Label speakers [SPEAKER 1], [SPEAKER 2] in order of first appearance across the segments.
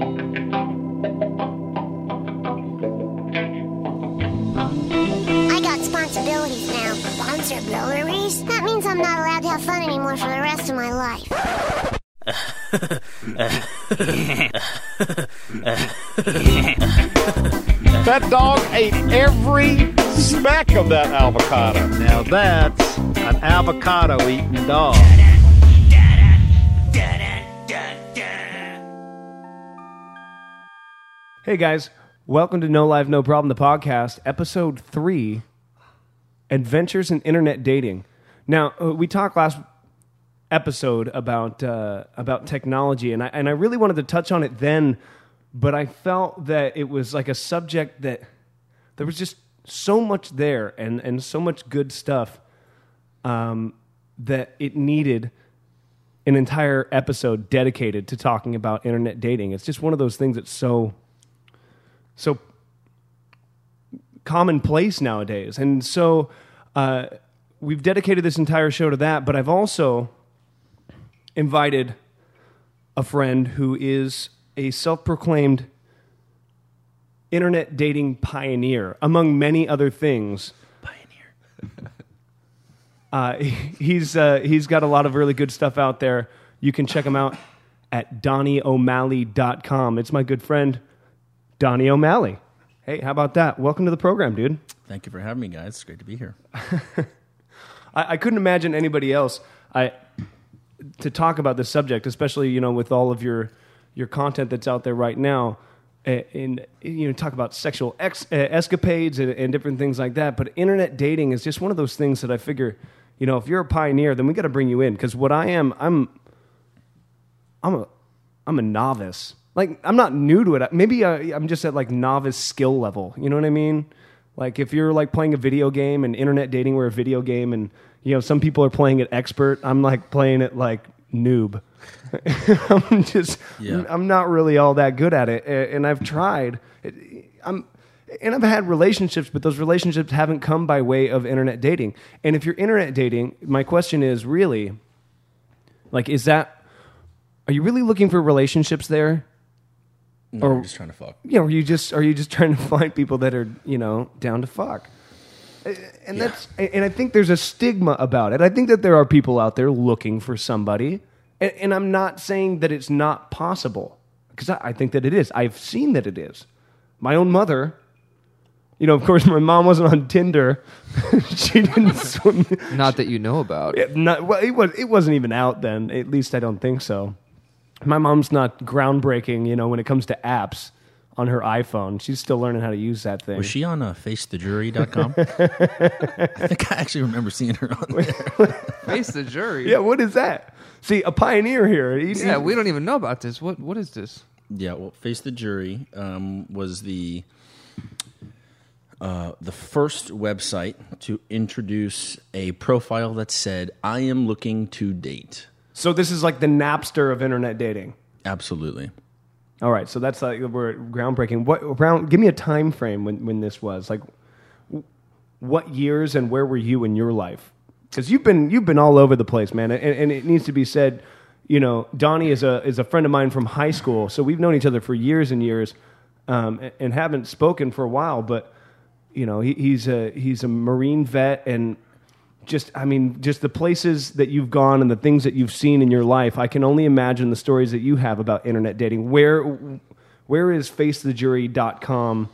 [SPEAKER 1] I got responsibilities now. Responsibilities? That means I'm not allowed to have fun anymore for the rest of my life.
[SPEAKER 2] That dog ate every speck of that avocado.
[SPEAKER 3] Now that's an avocado eating dog.
[SPEAKER 4] Hey guys, welcome to No Life No Problem, the podcast, episode three Adventures in Internet Dating. Now, uh, we talked last episode about uh, about technology, and I, and I really wanted to touch on it then, but I felt that it was like a subject that there was just so much there and, and so much good stuff um, that it needed an entire episode dedicated to talking about internet dating. It's just one of those things that's so so commonplace nowadays. And so uh, we've dedicated this entire show to that, but I've also invited a friend who is a self proclaimed internet dating pioneer, among many other things. Pioneer. uh, he's, uh, he's got a lot of really good stuff out there. You can check him out at DonnieO'Malley.com. It's my good friend, Donnie O'Malley. Hey, how about that? Welcome to the program, dude.
[SPEAKER 5] Thank you for having me, guys. It's great to be here.
[SPEAKER 4] I, I couldn't imagine anybody else I, to talk about this subject, especially you know with all of your your content that's out there right now, uh, and you know talk about sexual ex, uh, escapades and, and different things like that. But internet dating is just one of those things that I figure, you know, if you're a pioneer, then we got to bring you in because what I am, I'm, I'm a, I'm a novice. Like I'm not new to it. Maybe I, I'm just at like novice skill level. You know what I mean? Like if you're like playing a video game and internet dating were a video game and you know some people are playing it expert, I'm like playing it like noob. I'm just
[SPEAKER 5] Yeah.
[SPEAKER 4] I'm not really all that good at it and I've tried. I'm and I've had relationships, but those relationships haven't come by way of internet dating. And if you're internet dating, my question is really like is that are you really looking for relationships there?
[SPEAKER 5] No,
[SPEAKER 4] Or-
[SPEAKER 5] we're just trying to fuck.
[SPEAKER 4] you know, are you just are you just trying to find people that are you know down to fuck? Uh, and
[SPEAKER 5] Yeah.
[SPEAKER 4] that's and I think there's a stigma about it. I think that there are people out there looking for somebody, and, and I'm not saying that it's not possible because I, I think that it is. I've seen that it is. My own mother, you know, of course, my mom wasn't on Tinder. she didn't swim.
[SPEAKER 6] Not that you know about.
[SPEAKER 4] It, not, well, it was. It wasn't even out then. At least I don't think so. My mom's not groundbreaking, you know, when it comes to apps on her iPhone. She's still learning how to use that thing.
[SPEAKER 5] Was she on uh, facethejury.com? I think I actually remember seeing her on there.
[SPEAKER 6] Face the jury.
[SPEAKER 4] yeah, what is that? See, a pioneer here. He-
[SPEAKER 6] Yeah,
[SPEAKER 4] he-
[SPEAKER 6] we don't even know about this. What what is this?
[SPEAKER 5] yeah, well, Face the Jury um, was the uh, the first website to introduce a profile that said, "I am looking to date."
[SPEAKER 4] So this is like the Napster of internet dating.
[SPEAKER 5] Absolutely.
[SPEAKER 4] All right, so that's like we're groundbreaking. What around? Give me a time frame when when this was like. What years and where were you in your life? Because you've been you've been all over the place, man. And, and it needs to be said. You know, Donnie is a is a friend of mine from high school, so we've known each other for years and years, um, and, and haven't spoken for a while. But you know, he, he's a he's a Marine vet, and just I mean, just the places that you've gone and the things that you've seen in your life. I can only imagine the stories that you have about internet dating. Where where is facethejury.com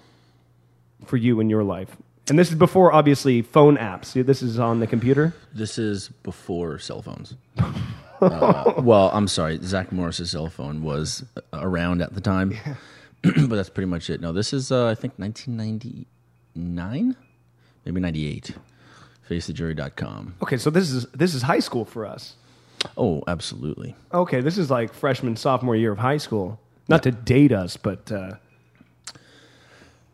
[SPEAKER 4] for you in your life? And this is before obviously phone apps. This is on the computer.
[SPEAKER 5] This is before cell phones. uh, well, I'm sorry. Zach Morris's cell phone was around at the time, but that's pretty much it. No, this is uh, I think 1999, maybe 98. FaceTheJury.com.
[SPEAKER 4] Okay, so this is this is high school for us.
[SPEAKER 5] Oh, absolutely.
[SPEAKER 4] Okay, this is like freshman sophomore year of high school. Not to date us, but uh,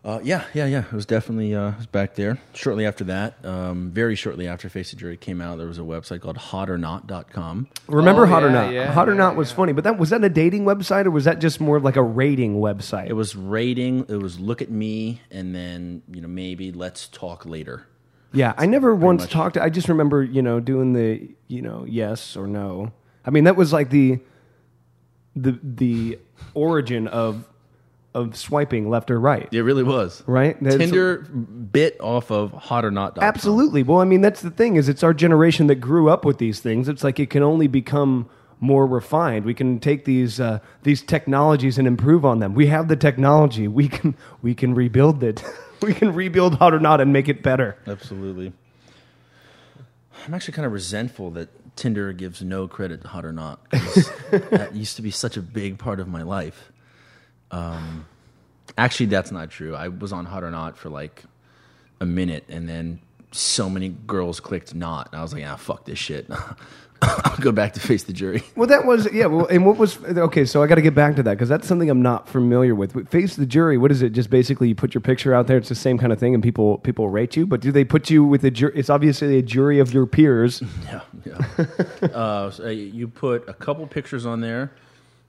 [SPEAKER 5] Uh, yeah, yeah, yeah. It was definitely uh, it was back there. Shortly after that, um, very shortly after Face the Jury came out, there was a website called hotornot.com.
[SPEAKER 4] remember
[SPEAKER 6] Oh,
[SPEAKER 4] Hot or Not?
[SPEAKER 6] yeah,
[SPEAKER 4] Hot or
[SPEAKER 6] yeah,
[SPEAKER 4] Not was funny, but that was that a dating website or was that just more of like a rating website?
[SPEAKER 5] It was rating. It was look at me, and then you know maybe let's talk later.
[SPEAKER 4] Yeah, I never once
[SPEAKER 5] much.
[SPEAKER 4] talked. I just remember, you know, doing the, you know, yes or no. I mean, that was like the, the the origin of of swiping left or right.
[SPEAKER 5] It really was.
[SPEAKER 4] Right? That's-
[SPEAKER 5] Tinder bit off of hot or not.
[SPEAKER 4] Absolutely. Well, I mean, that's the thing is it's our generation that grew up with these things. It's like it can only become more refined. We can take these uh, these technologies and improve on them. We have the technology. We can we can rebuild it. we can rebuild hot or not and make it better.
[SPEAKER 5] Absolutely. I'm actually kind of resentful that Tinder gives no credit to hot or Not. that used to be such a big part of my life. Um, actually, that's not true. I was on hot or not for like a minute, and then so many girls clicked not. And I was like, ah, fuck this shit. I'll go back to face the jury.
[SPEAKER 4] Well, that was yeah. Well, and what was okay? So I got to get back to that because that's something I'm not familiar with. Face the jury. What is it? Just basically you put your picture out there. It's the same kind of thing, and people people rate you. But do they put you with a jury? It's obviously a jury of your peers.
[SPEAKER 5] Yeah, yeah. uh, so, uh, you put a couple pictures on there.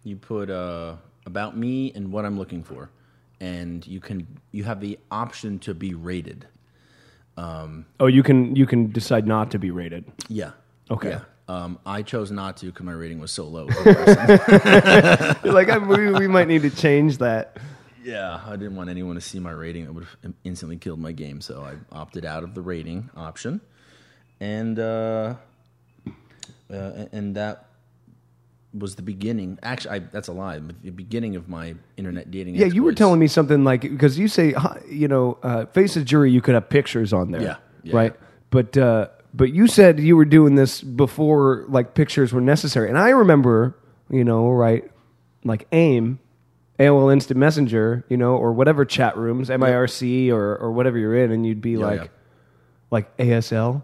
[SPEAKER 5] You put uh, about me and what I'm looking for, and you can you have the option to be rated.
[SPEAKER 4] Oh, you can you can decide not to be rated.
[SPEAKER 5] Yeah.
[SPEAKER 4] Okay.
[SPEAKER 5] Yeah. Um, I chose not to because my rating was so low.
[SPEAKER 4] You're like I, we, we might need to change that.
[SPEAKER 5] yeah, I didn't want anyone to see my rating. It would have instantly killed my game, so I opted out of the rating option, and uh, uh, and that was the beginning. Actually, I, that's a lie. but The beginning of my internet dating.
[SPEAKER 4] Yeah, you were telling me something like because you say you know uh, face the jury. You could have pictures on there.
[SPEAKER 5] Yeah, yeah.
[SPEAKER 4] right. But uh, but you said you were doing this before like pictures were necessary, and I remember you know right like AIM. AOL Instant Messenger, you know, or whatever chat rooms, MIRC or or whatever you're in, and you'd be
[SPEAKER 5] Yeah,
[SPEAKER 4] like,
[SPEAKER 5] yeah.
[SPEAKER 4] like ASL,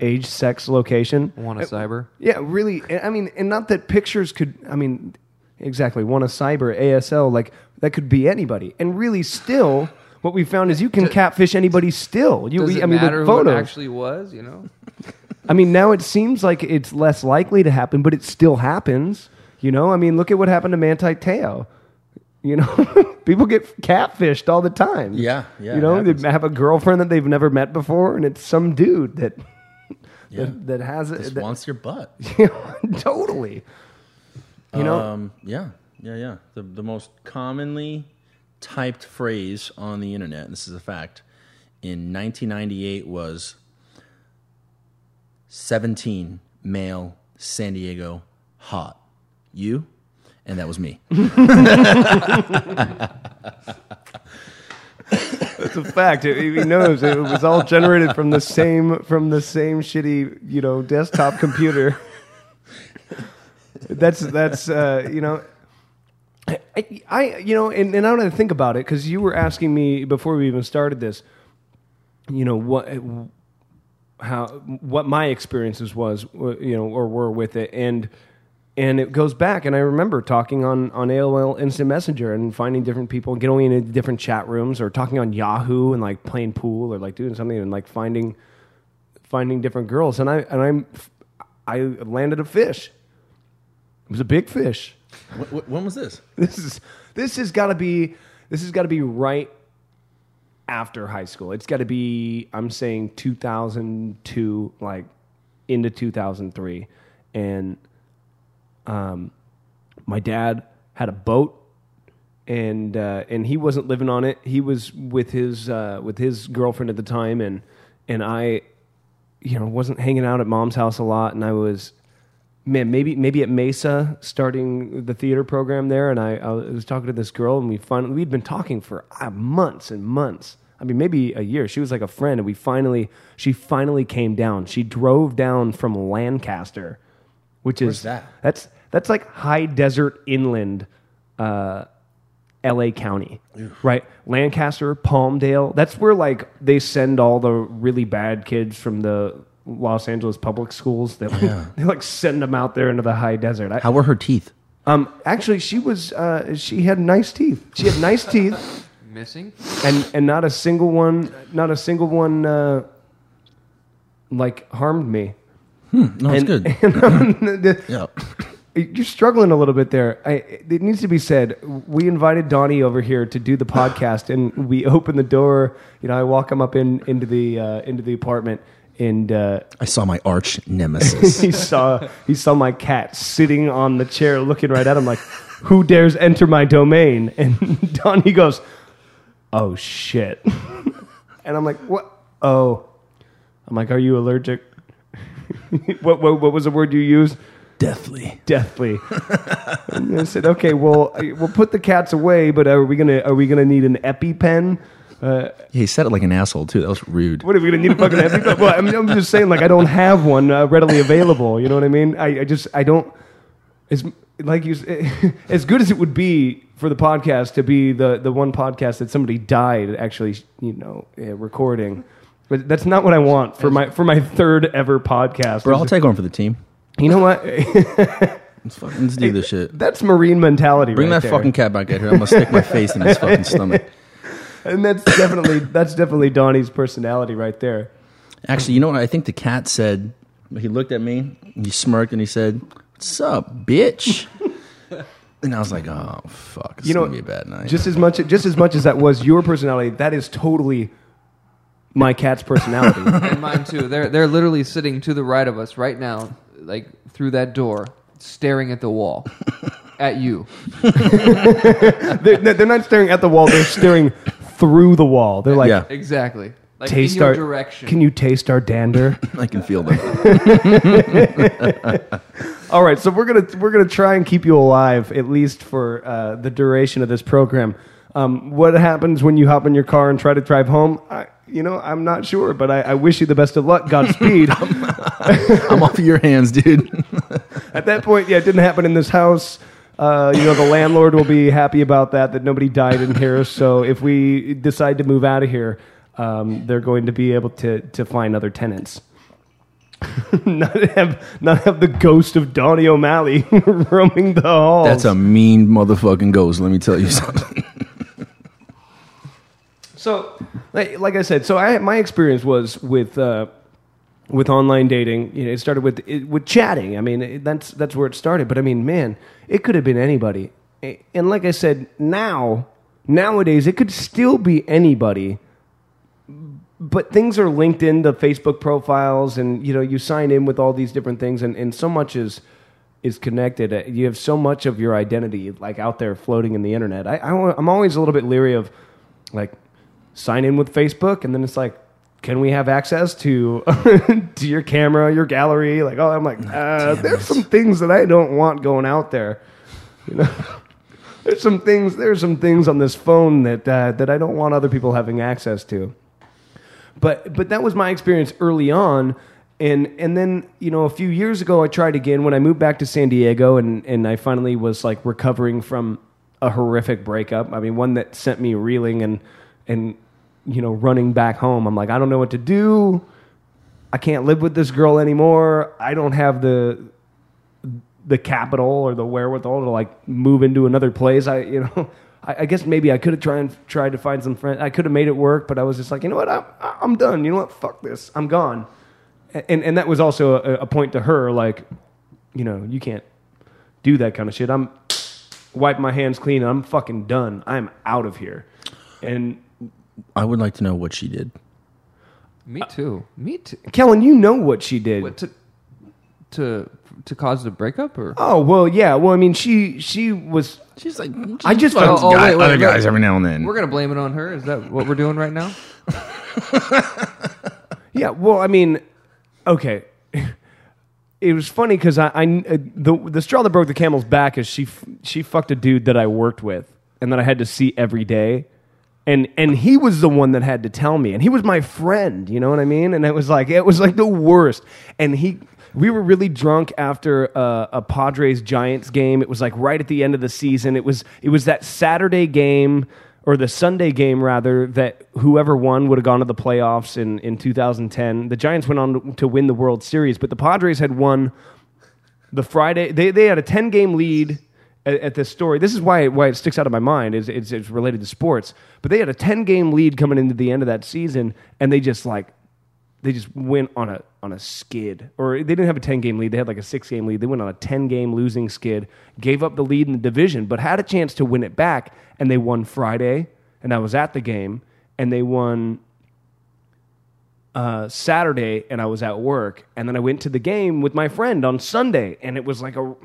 [SPEAKER 4] age, sex, location.
[SPEAKER 6] Want a cyber?
[SPEAKER 4] Yeah, really. I mean, and not that pictures could. I mean, exactly. Want a cyber ASL like that could be anybody. And really, still, what we found is you can catfish anybody. Still, you.
[SPEAKER 6] Does
[SPEAKER 4] we-
[SPEAKER 6] it
[SPEAKER 4] I mean,
[SPEAKER 6] matter
[SPEAKER 4] with
[SPEAKER 6] who it
[SPEAKER 4] photos.
[SPEAKER 6] actually was? You know,
[SPEAKER 4] I mean, now it seems like it's less likely to happen, but it still happens. You know, I mean, look at what happened to Manti Te'o. You know, people get catfished all the time.
[SPEAKER 5] Yeah, yeah,
[SPEAKER 4] You know,
[SPEAKER 5] it
[SPEAKER 4] they
[SPEAKER 5] happens.
[SPEAKER 4] have a girlfriend that they've never met before, and it's some dude that
[SPEAKER 5] Yeah.
[SPEAKER 4] that, that has it.
[SPEAKER 5] Just
[SPEAKER 4] that-
[SPEAKER 5] wants your butt.
[SPEAKER 4] totally. You know,
[SPEAKER 5] Um, yeah, yeah, yeah. The the most commonly typed phrase on the internet, and this is a fact, in 1998 was 17 male San Diego hot. You, and that was me.
[SPEAKER 4] It's a fact. He knows it was all generated from the same from the same shitty you know desktop computer. that's that's uh, you know. I, I you know and, and I don't think about it because you were asking me before we even started this. You know what how what my experiences was you know or were with it and and it goes back and i remember talking on on aol instant messenger and finding different people and going into different chat rooms or talking on yahoo and like playing pool or like doing something and like finding finding different girls and i and i'm i landed a fish it was a big fish
[SPEAKER 5] Wh- wh- when was this?
[SPEAKER 4] this is this has got to be this has got to be right after high school. It's got to be I'm saying 2002 like into 2003 and um my dad had a boat and uh, and he wasn't living on it. He was with his uh, with his girlfriend at the time and and I you know wasn't hanging out at mom's house a lot and I was man, maybe maybe at Mesa, starting the theater program there, and I, I was talking to this girl, and we finally we'd been talking for uh, months and months. I mean, maybe a year. She was like a friend, and we finally she finally came down. She drove down from Lancaster, which is
[SPEAKER 5] that?
[SPEAKER 4] That's that's like high desert inland. Uh, LA County, right? Lancaster, Palmdale. That's where like they send all the really bad kids from the Los Angeles public schools. They, they like send them out there into the high desert. I,
[SPEAKER 5] How were her teeth?
[SPEAKER 4] um, actually, she was uh, she had nice teeth. She had nice teeth,
[SPEAKER 6] missing.
[SPEAKER 4] and and not a single one, not a single one, uh, like harmed me.
[SPEAKER 5] No, it's
[SPEAKER 4] And-
[SPEAKER 5] good.
[SPEAKER 4] The-
[SPEAKER 5] yeah.
[SPEAKER 4] You're struggling a little bit there. I, it needs to be said. We invited Donnie over here to do the podcast, and we open the door. You know, I walk him up in into the uh, into the apartment, and uh,
[SPEAKER 5] I saw my arch nemesis.
[SPEAKER 4] he saw he saw my cat sitting on the chair, looking right at him, like, who dares enter my domain? And Donnie goes, oh shit. and I'm like, what? Oh. I'm like, are you allergic? what, what, what was the word you used?
[SPEAKER 5] Deathly.
[SPEAKER 4] Deathly. and I said, okay, well, we'll put the cats away, but are we gonna are we gonna need an EpiPen? Uh,
[SPEAKER 5] Yeah, he said it like an asshole too. That was rude.
[SPEAKER 4] what are we gonna need a fucking EpiPen? Well, I mean, I'm just saying, like, I don't have one uh, readily available. You know what I mean? I, I just I don't. As like you, as good as it would be for the podcast to be the the one podcast that somebody died actually, you know, uh, recording. But that's not what I want for my for my third ever podcast.
[SPEAKER 5] Bro, I'll take one for the team.
[SPEAKER 4] You know what?
[SPEAKER 5] Let's, fucking, let's do this shit.
[SPEAKER 4] That's marine mentality.
[SPEAKER 5] Bring
[SPEAKER 4] right
[SPEAKER 5] that
[SPEAKER 4] there.
[SPEAKER 5] fucking cat back out here. I'm gonna stick my face in his fucking stomach.
[SPEAKER 4] and that's definitely that's definitely Donnie's personality right there.
[SPEAKER 5] Actually, you know what? I think the cat said. He looked at me. He smirked and he said, "What's up, bitch?" and I was like, "Oh fuck, it's
[SPEAKER 4] You know,
[SPEAKER 5] gonna be a bad night."
[SPEAKER 4] Just as much just as much as that was your personality, that is totally my cat's personality.
[SPEAKER 6] and mine too. They're they're literally sitting to the right of us right now, like through that door, staring at the wall, at you.
[SPEAKER 4] they're, they're not staring at the wall; they're staring through the wall. They're like,
[SPEAKER 5] Yeah.
[SPEAKER 6] Exactly. Like
[SPEAKER 4] taste
[SPEAKER 6] in your
[SPEAKER 4] our
[SPEAKER 6] direction.
[SPEAKER 4] Can you taste our dander?
[SPEAKER 5] I can feel them.
[SPEAKER 4] All right, so we're gonna we're gonna try and keep you alive at least for uh, the duration of this program. Um, what happens when you hop in your car and try to drive home? I, you know, I'm not sure, but I, I wish you the best of luck. Godspeed.
[SPEAKER 5] I'm off your hands, dude.
[SPEAKER 4] At that point, yeah, it didn't happen in this house. Uh, you know, the landlord will be happy about that, that nobody died in here. So if we decide to move out of here, um, they're going to be able to, to find other tenants. not have not have the ghost of Donnie O'Malley roaming the halls.
[SPEAKER 5] That's a mean motherfucking ghost. Let me tell you something.
[SPEAKER 4] So, like, like I said, so I my experience was with uh, with online dating. You know, it started with it, with chatting. I mean, it, that's that's where it started. But I mean, man, it could have been anybody. And like I said, now nowadays it could still be anybody. But things are linked in the Facebook profiles, and you know, you sign in with all these different things, and, and so much is is connected. Uh, You have so much of your identity like out there floating in the internet. I, I I'm always a little bit leery of like sign in with Facebook, and then it's like, can we have access to to your camera, your gallery? Like, oh, I'm like, uh, there's some things that I don't want going out there. You know, there's some things. There's some things on this phone that uh, that I don't want other people having access to. But but that was my experience early on. And and then you know a few years ago I tried again when I moved back to San Diego and and I finally was like recovering from a horrific breakup. I mean one that sent me reeling and and you know running back home. I'm like I don't know what to do. I can't live with this girl anymore. I don't have the the capital or the wherewithal to like move into another place. I you know I, I guess maybe I could have tried tried to find some friends. I could have made it work, but I was just like you know what I'm I'm done. You know what? Fuck this. I'm gone. And and that was also a, a point to her like you know you can't do that kind of shit. I'm wipe my hands clean. I'm fucking done. I'm out of here. And
[SPEAKER 5] I would like to know what she did.
[SPEAKER 6] Me too. Me too.
[SPEAKER 4] Kellen, you know what she did.
[SPEAKER 6] What to to to cause the breakup or?
[SPEAKER 4] Oh well, yeah. Well, I mean, she she was.
[SPEAKER 5] She's like,
[SPEAKER 4] I just
[SPEAKER 5] fucks
[SPEAKER 4] found-
[SPEAKER 6] Oh,
[SPEAKER 5] guy-
[SPEAKER 6] wait, wait,
[SPEAKER 5] other
[SPEAKER 6] wait.
[SPEAKER 5] guys every now and then.
[SPEAKER 6] We're gonna blame it on her. Is that what we're doing right now?
[SPEAKER 4] Yeah. Well, I mean, okay. It was funny because I, I uh, the the straw that broke the camel's back is she f- she fucked a dude that I worked with and that I had to see every day, and and he was the one that had to tell me, and he was my friend. You know what I mean? And it was like it was like the worst. And he we were really drunk after uh, a Padres Giants game. It was like right at the end of the season. It was it was that Saturday game or the Sunday game rather that whoever won would have gone to the playoffs in, in 2010. The Giants went on to win the World Series, but the Padres had won the Friday. They, they had a 10 game lead at, at this story. This is why, why it sticks out of my mind is it's, it's related to sports. But they had a 10 game lead coming into the end of that season, and they just like they just went on a on a skid or they didn't have a 10 game lead they had like a 6 game lead they went on a 10 game losing skid gave up the lead in the division but had a chance to win it back and they won friday and i was at the game and they won uh, saturday and i was at work and then i went to the game with my friend on sunday and it was like a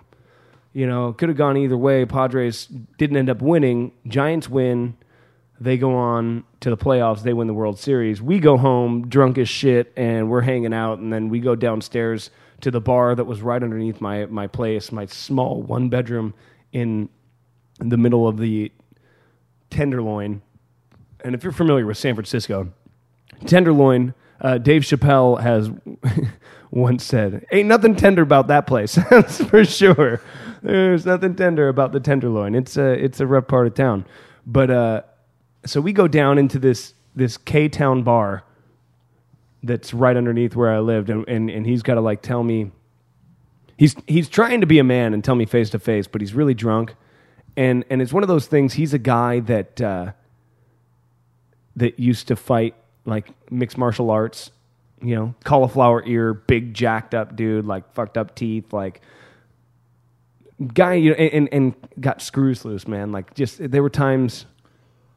[SPEAKER 4] You know, could have gone either way. Padres didn't end up winning. Giants win. They go on to the playoffs. They win the World Series. We go home drunk as shit, and we're hanging out. And then we go downstairs to the bar that was right underneath my my place, my small one bedroom in the middle of the Tenderloin. And if you're familiar with San Francisco, Tenderloin, uh, Dave Chappelle has once said, "Ain't nothing tender about that place." That's for sure. There's nothing tender about the Tenderloin. It's a it's a rough part of town. But uh, so we go down into this this K Town bar that's right underneath where I lived, and and, and he's got to like tell me. He's he's trying to be a man and tell me face to face, but he's really drunk, and and it's one of those things. He's a guy that. Uh, that used to fight like mixed martial arts, you know, cauliflower ear, big jacked up dude, like fucked up teeth, like guy, you know, and, and, and got screws loose, man. Like just there were times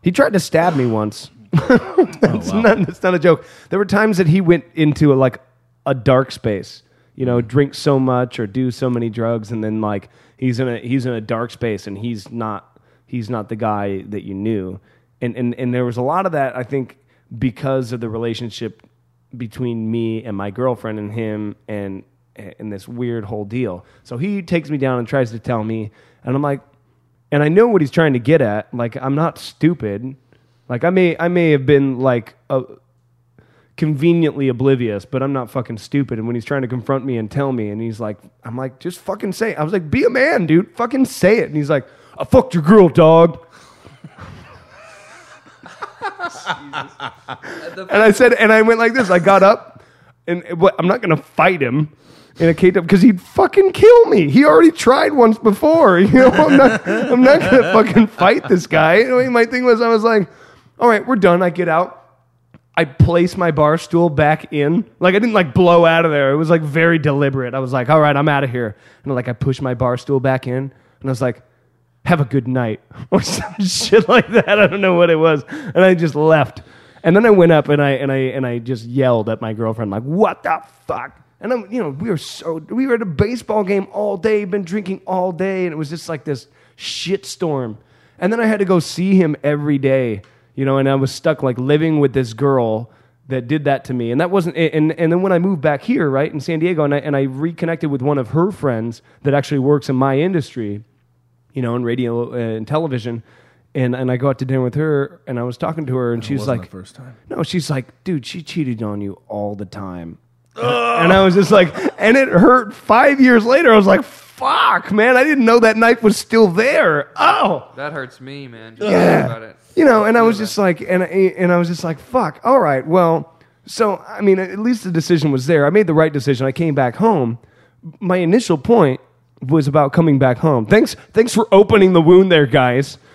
[SPEAKER 4] he tried to stab me once. it's, oh, not, it's not a joke. There were times that he went into a, like a dark space, you know, drink so much or do so many drugs, and then like he's in a he's in a dark space, and he's not he's not the guy that you knew, and and and there was a lot of that I think because of the relationship between me and my girlfriend and him and and this weird whole deal. So he takes me down and tries to tell me, and I'm like, and I know what he's trying to get at. Like I'm not stupid. Like I may I may have been like a, conveniently oblivious, but I'm not fucking stupid. And when he's trying to confront me and tell me, and he's like, I'm like, just fucking say it. I was like, be a man, dude. Fucking say it. And he's like, I fucked your girl, dog. and I said, and I went like this. I got up, and I'm not gonna fight him in a K because he'd fucking kill me. He already tried once before. You know, I'm not, I'm not gonna fucking fight this guy. You know, my thing was, I was like, all right, we're done. I get out. I place my bar stool back in. Like I didn't like blow out of there. It was like very deliberate. I was like, all right, I'm out of here. And like I pushed my bar stool back in, and I was like, have a good night or some shit like that. I don't know what it was, and I just left. And then I went up and I and I and I just yelled at my girlfriend like, "What the fuck?" And I'm, you know, we were so we were at a baseball game all day, been drinking all day, and it was just like this shit storm. And then I had to go see him every day, you know, and I was stuck like living with this girl that did that to me. And that wasn't and and then when I moved back here, right, in San Diego, and I and I reconnected with one of her friends that actually works in my industry, you know, in radio uh, and television. And, and I go out to dinner with her, and I was talking to her, and she was like,
[SPEAKER 5] first time.
[SPEAKER 4] no, she's like, dude, she cheated on you all the time. And I was just like, and it hurt five years later. I was like, fuck, man, I didn't know that knife was still there. Oh,
[SPEAKER 6] That hurts me, man. Just
[SPEAKER 4] yeah.
[SPEAKER 6] about it.
[SPEAKER 4] You know, and I was just like, and, I- and I was just like, fuck, all right, well, so, I mean, at least the decision was there. I made the right decision. I came back home. My initial point was about coming back home. Thanks, thanks for opening the wound there, guys.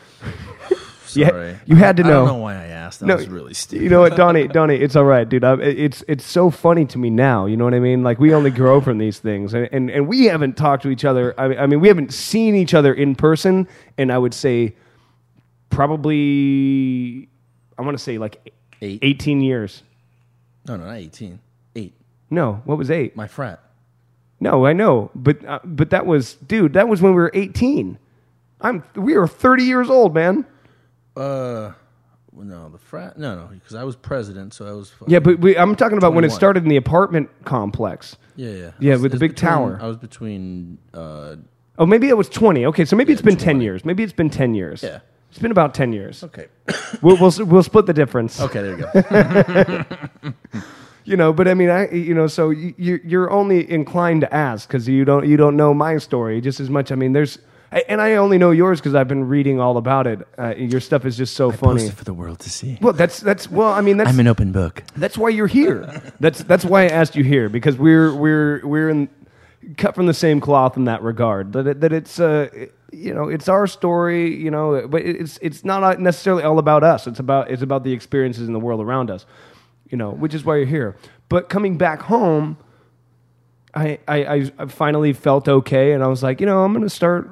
[SPEAKER 4] You ha-
[SPEAKER 5] Sorry.
[SPEAKER 4] you had to
[SPEAKER 5] I
[SPEAKER 4] know.
[SPEAKER 5] don't know why I asked. That was really stupid.
[SPEAKER 4] You know what, Donnie? Donnie, it's all right, dude. I, it's it's so funny to me now. You know what I mean? Like we only grow from these things, and and, and we haven't talked to each other. I mean, I mean, we haven't seen each other in person, and I would say probably I want to say like
[SPEAKER 5] Eight.
[SPEAKER 4] eighteen years.
[SPEAKER 5] No, no, not 18. Eight.
[SPEAKER 4] No, what was eight?
[SPEAKER 5] My frat.
[SPEAKER 4] No, I know, but uh, but that was, dude. That was when we were eighteen. I'm we were thirty years old, man.
[SPEAKER 5] Uh, no, frat. No, no, because I was president, so I was.
[SPEAKER 4] Yeah, but we, I'm talking about when it
[SPEAKER 5] 21.
[SPEAKER 4] started in the apartment complex.
[SPEAKER 5] yeah, yeah,
[SPEAKER 4] Yeah, with the big
[SPEAKER 5] between-
[SPEAKER 4] tower.
[SPEAKER 5] I was between. Uh,
[SPEAKER 4] Oh, maybe it was 20. Okay, so maybe it's been 10 years. Maybe it's been 10 years.
[SPEAKER 5] Yeah.
[SPEAKER 4] It's been about 10 years.
[SPEAKER 5] okay,
[SPEAKER 4] We'll, we'll, we'll split the difference.
[SPEAKER 5] okay, there you go.
[SPEAKER 4] You know, but I mean, I, you know, so you, you're, you're only inclined to ask because you don't, you don't know my story just as much. I mean, there's, and I only know yours because I've been reading all about it. Uh, your stuff is just so funny.
[SPEAKER 5] Posted for the world to see.
[SPEAKER 4] Well, that's, that's, well, I mean, that's,
[SPEAKER 5] I'm an open book.
[SPEAKER 4] That's why you're here. That's that's why I asked you here because we're we're we're in cut from the same cloth in that regard. That it, that it's uh you know it's our story. You know, but it's it's not necessarily all about us. It's about it's about the experiences in the world around us. You know, which is why you're here. But coming back home, I I, I- I finally felt okay, and I was like, you know, I'm going to start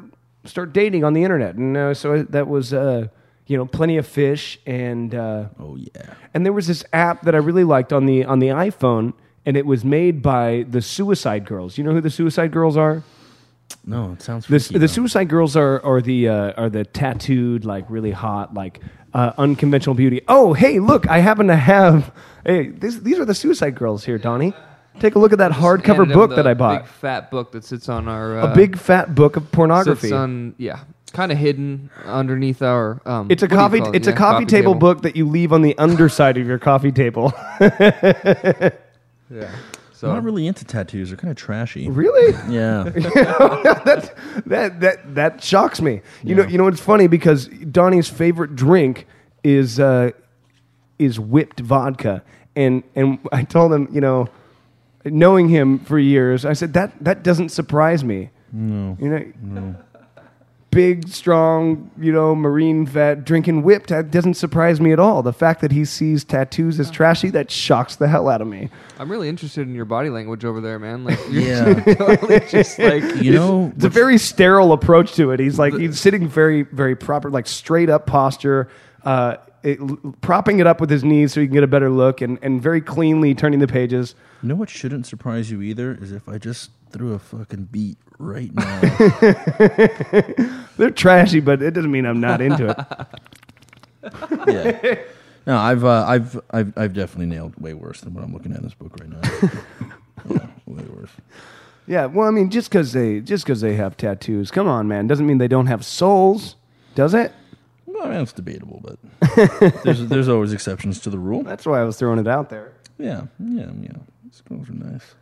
[SPEAKER 4] start dating on the internet, and uh, so that was uh you know plenty of fish and. Uh,
[SPEAKER 5] Oh yeah.
[SPEAKER 4] and there was this app that I really liked on the on the iPhone, and it was made by the Suicide Girls. You know who the Suicide Girls are?
[SPEAKER 5] No, it sounds
[SPEAKER 4] The,
[SPEAKER 5] freaky,
[SPEAKER 4] the
[SPEAKER 5] though.
[SPEAKER 4] Suicide Girls are are the uh, are the tattooed like really hot like uh, unconventional beauty. Oh, hey, look! I happen to have. Hey, this, these are the Suicide Girls here, Donnie. Take a look at that hardcover book
[SPEAKER 6] the
[SPEAKER 4] that I bought.
[SPEAKER 6] Big fat book that sits on our uh,
[SPEAKER 4] a big fat book of pornography.
[SPEAKER 6] sits on yeah, kind of hidden underneath our. Um,
[SPEAKER 4] It's a
[SPEAKER 6] what do you
[SPEAKER 4] coffee.
[SPEAKER 6] call it?
[SPEAKER 4] It's a
[SPEAKER 6] Yeah,
[SPEAKER 4] coffee, table,
[SPEAKER 6] table.
[SPEAKER 4] book that you leave on the underside of your coffee table.
[SPEAKER 6] Yeah.
[SPEAKER 5] I'm
[SPEAKER 6] So
[SPEAKER 5] not really into tattoos. They're kind of trashy.
[SPEAKER 4] really?
[SPEAKER 5] Yeah.
[SPEAKER 4] that that that that shocks me. You know, you know what's funny because Donnie's favorite drink is uh, is whipped vodka, and and I told him, you know, knowing him for years, I said that that doesn't surprise me. No, you know. Big, strong, you know, marine vet drinking whipped. That doesn't surprise me at all. The fact that he sees tattoos as trashy, that shocks the hell out of me.
[SPEAKER 6] I'm really interested in your body language over there, man. Like you're
[SPEAKER 5] Yeah.
[SPEAKER 6] totally just like
[SPEAKER 5] You know,
[SPEAKER 4] It's a very sterile approach to it. He's like he's sitting very, very proper, like straight up posture, uh, it, propping it up with his knees so he can get a better look, and, and very cleanly turning the pages.
[SPEAKER 5] you know what shouldn't surprise you either is if I just threw a fucking beat right now.
[SPEAKER 4] They're trashy, but it doesn't mean I'm not into it.
[SPEAKER 5] yeah. No, I've, uh, I've, I've, I've definitely nailed way worse than what I'm looking at in this book right now. yeah, way worse.
[SPEAKER 4] Yeah, well, I mean, just because they just because they have tattoos, come on, man, doesn't mean they don't have souls, does it?
[SPEAKER 5] I mean, it's debatable, but there's, there's always exceptions to the rule.
[SPEAKER 4] That's why I was throwing it out there.
[SPEAKER 5] Yeah, yeah, yeah. These girls are nice.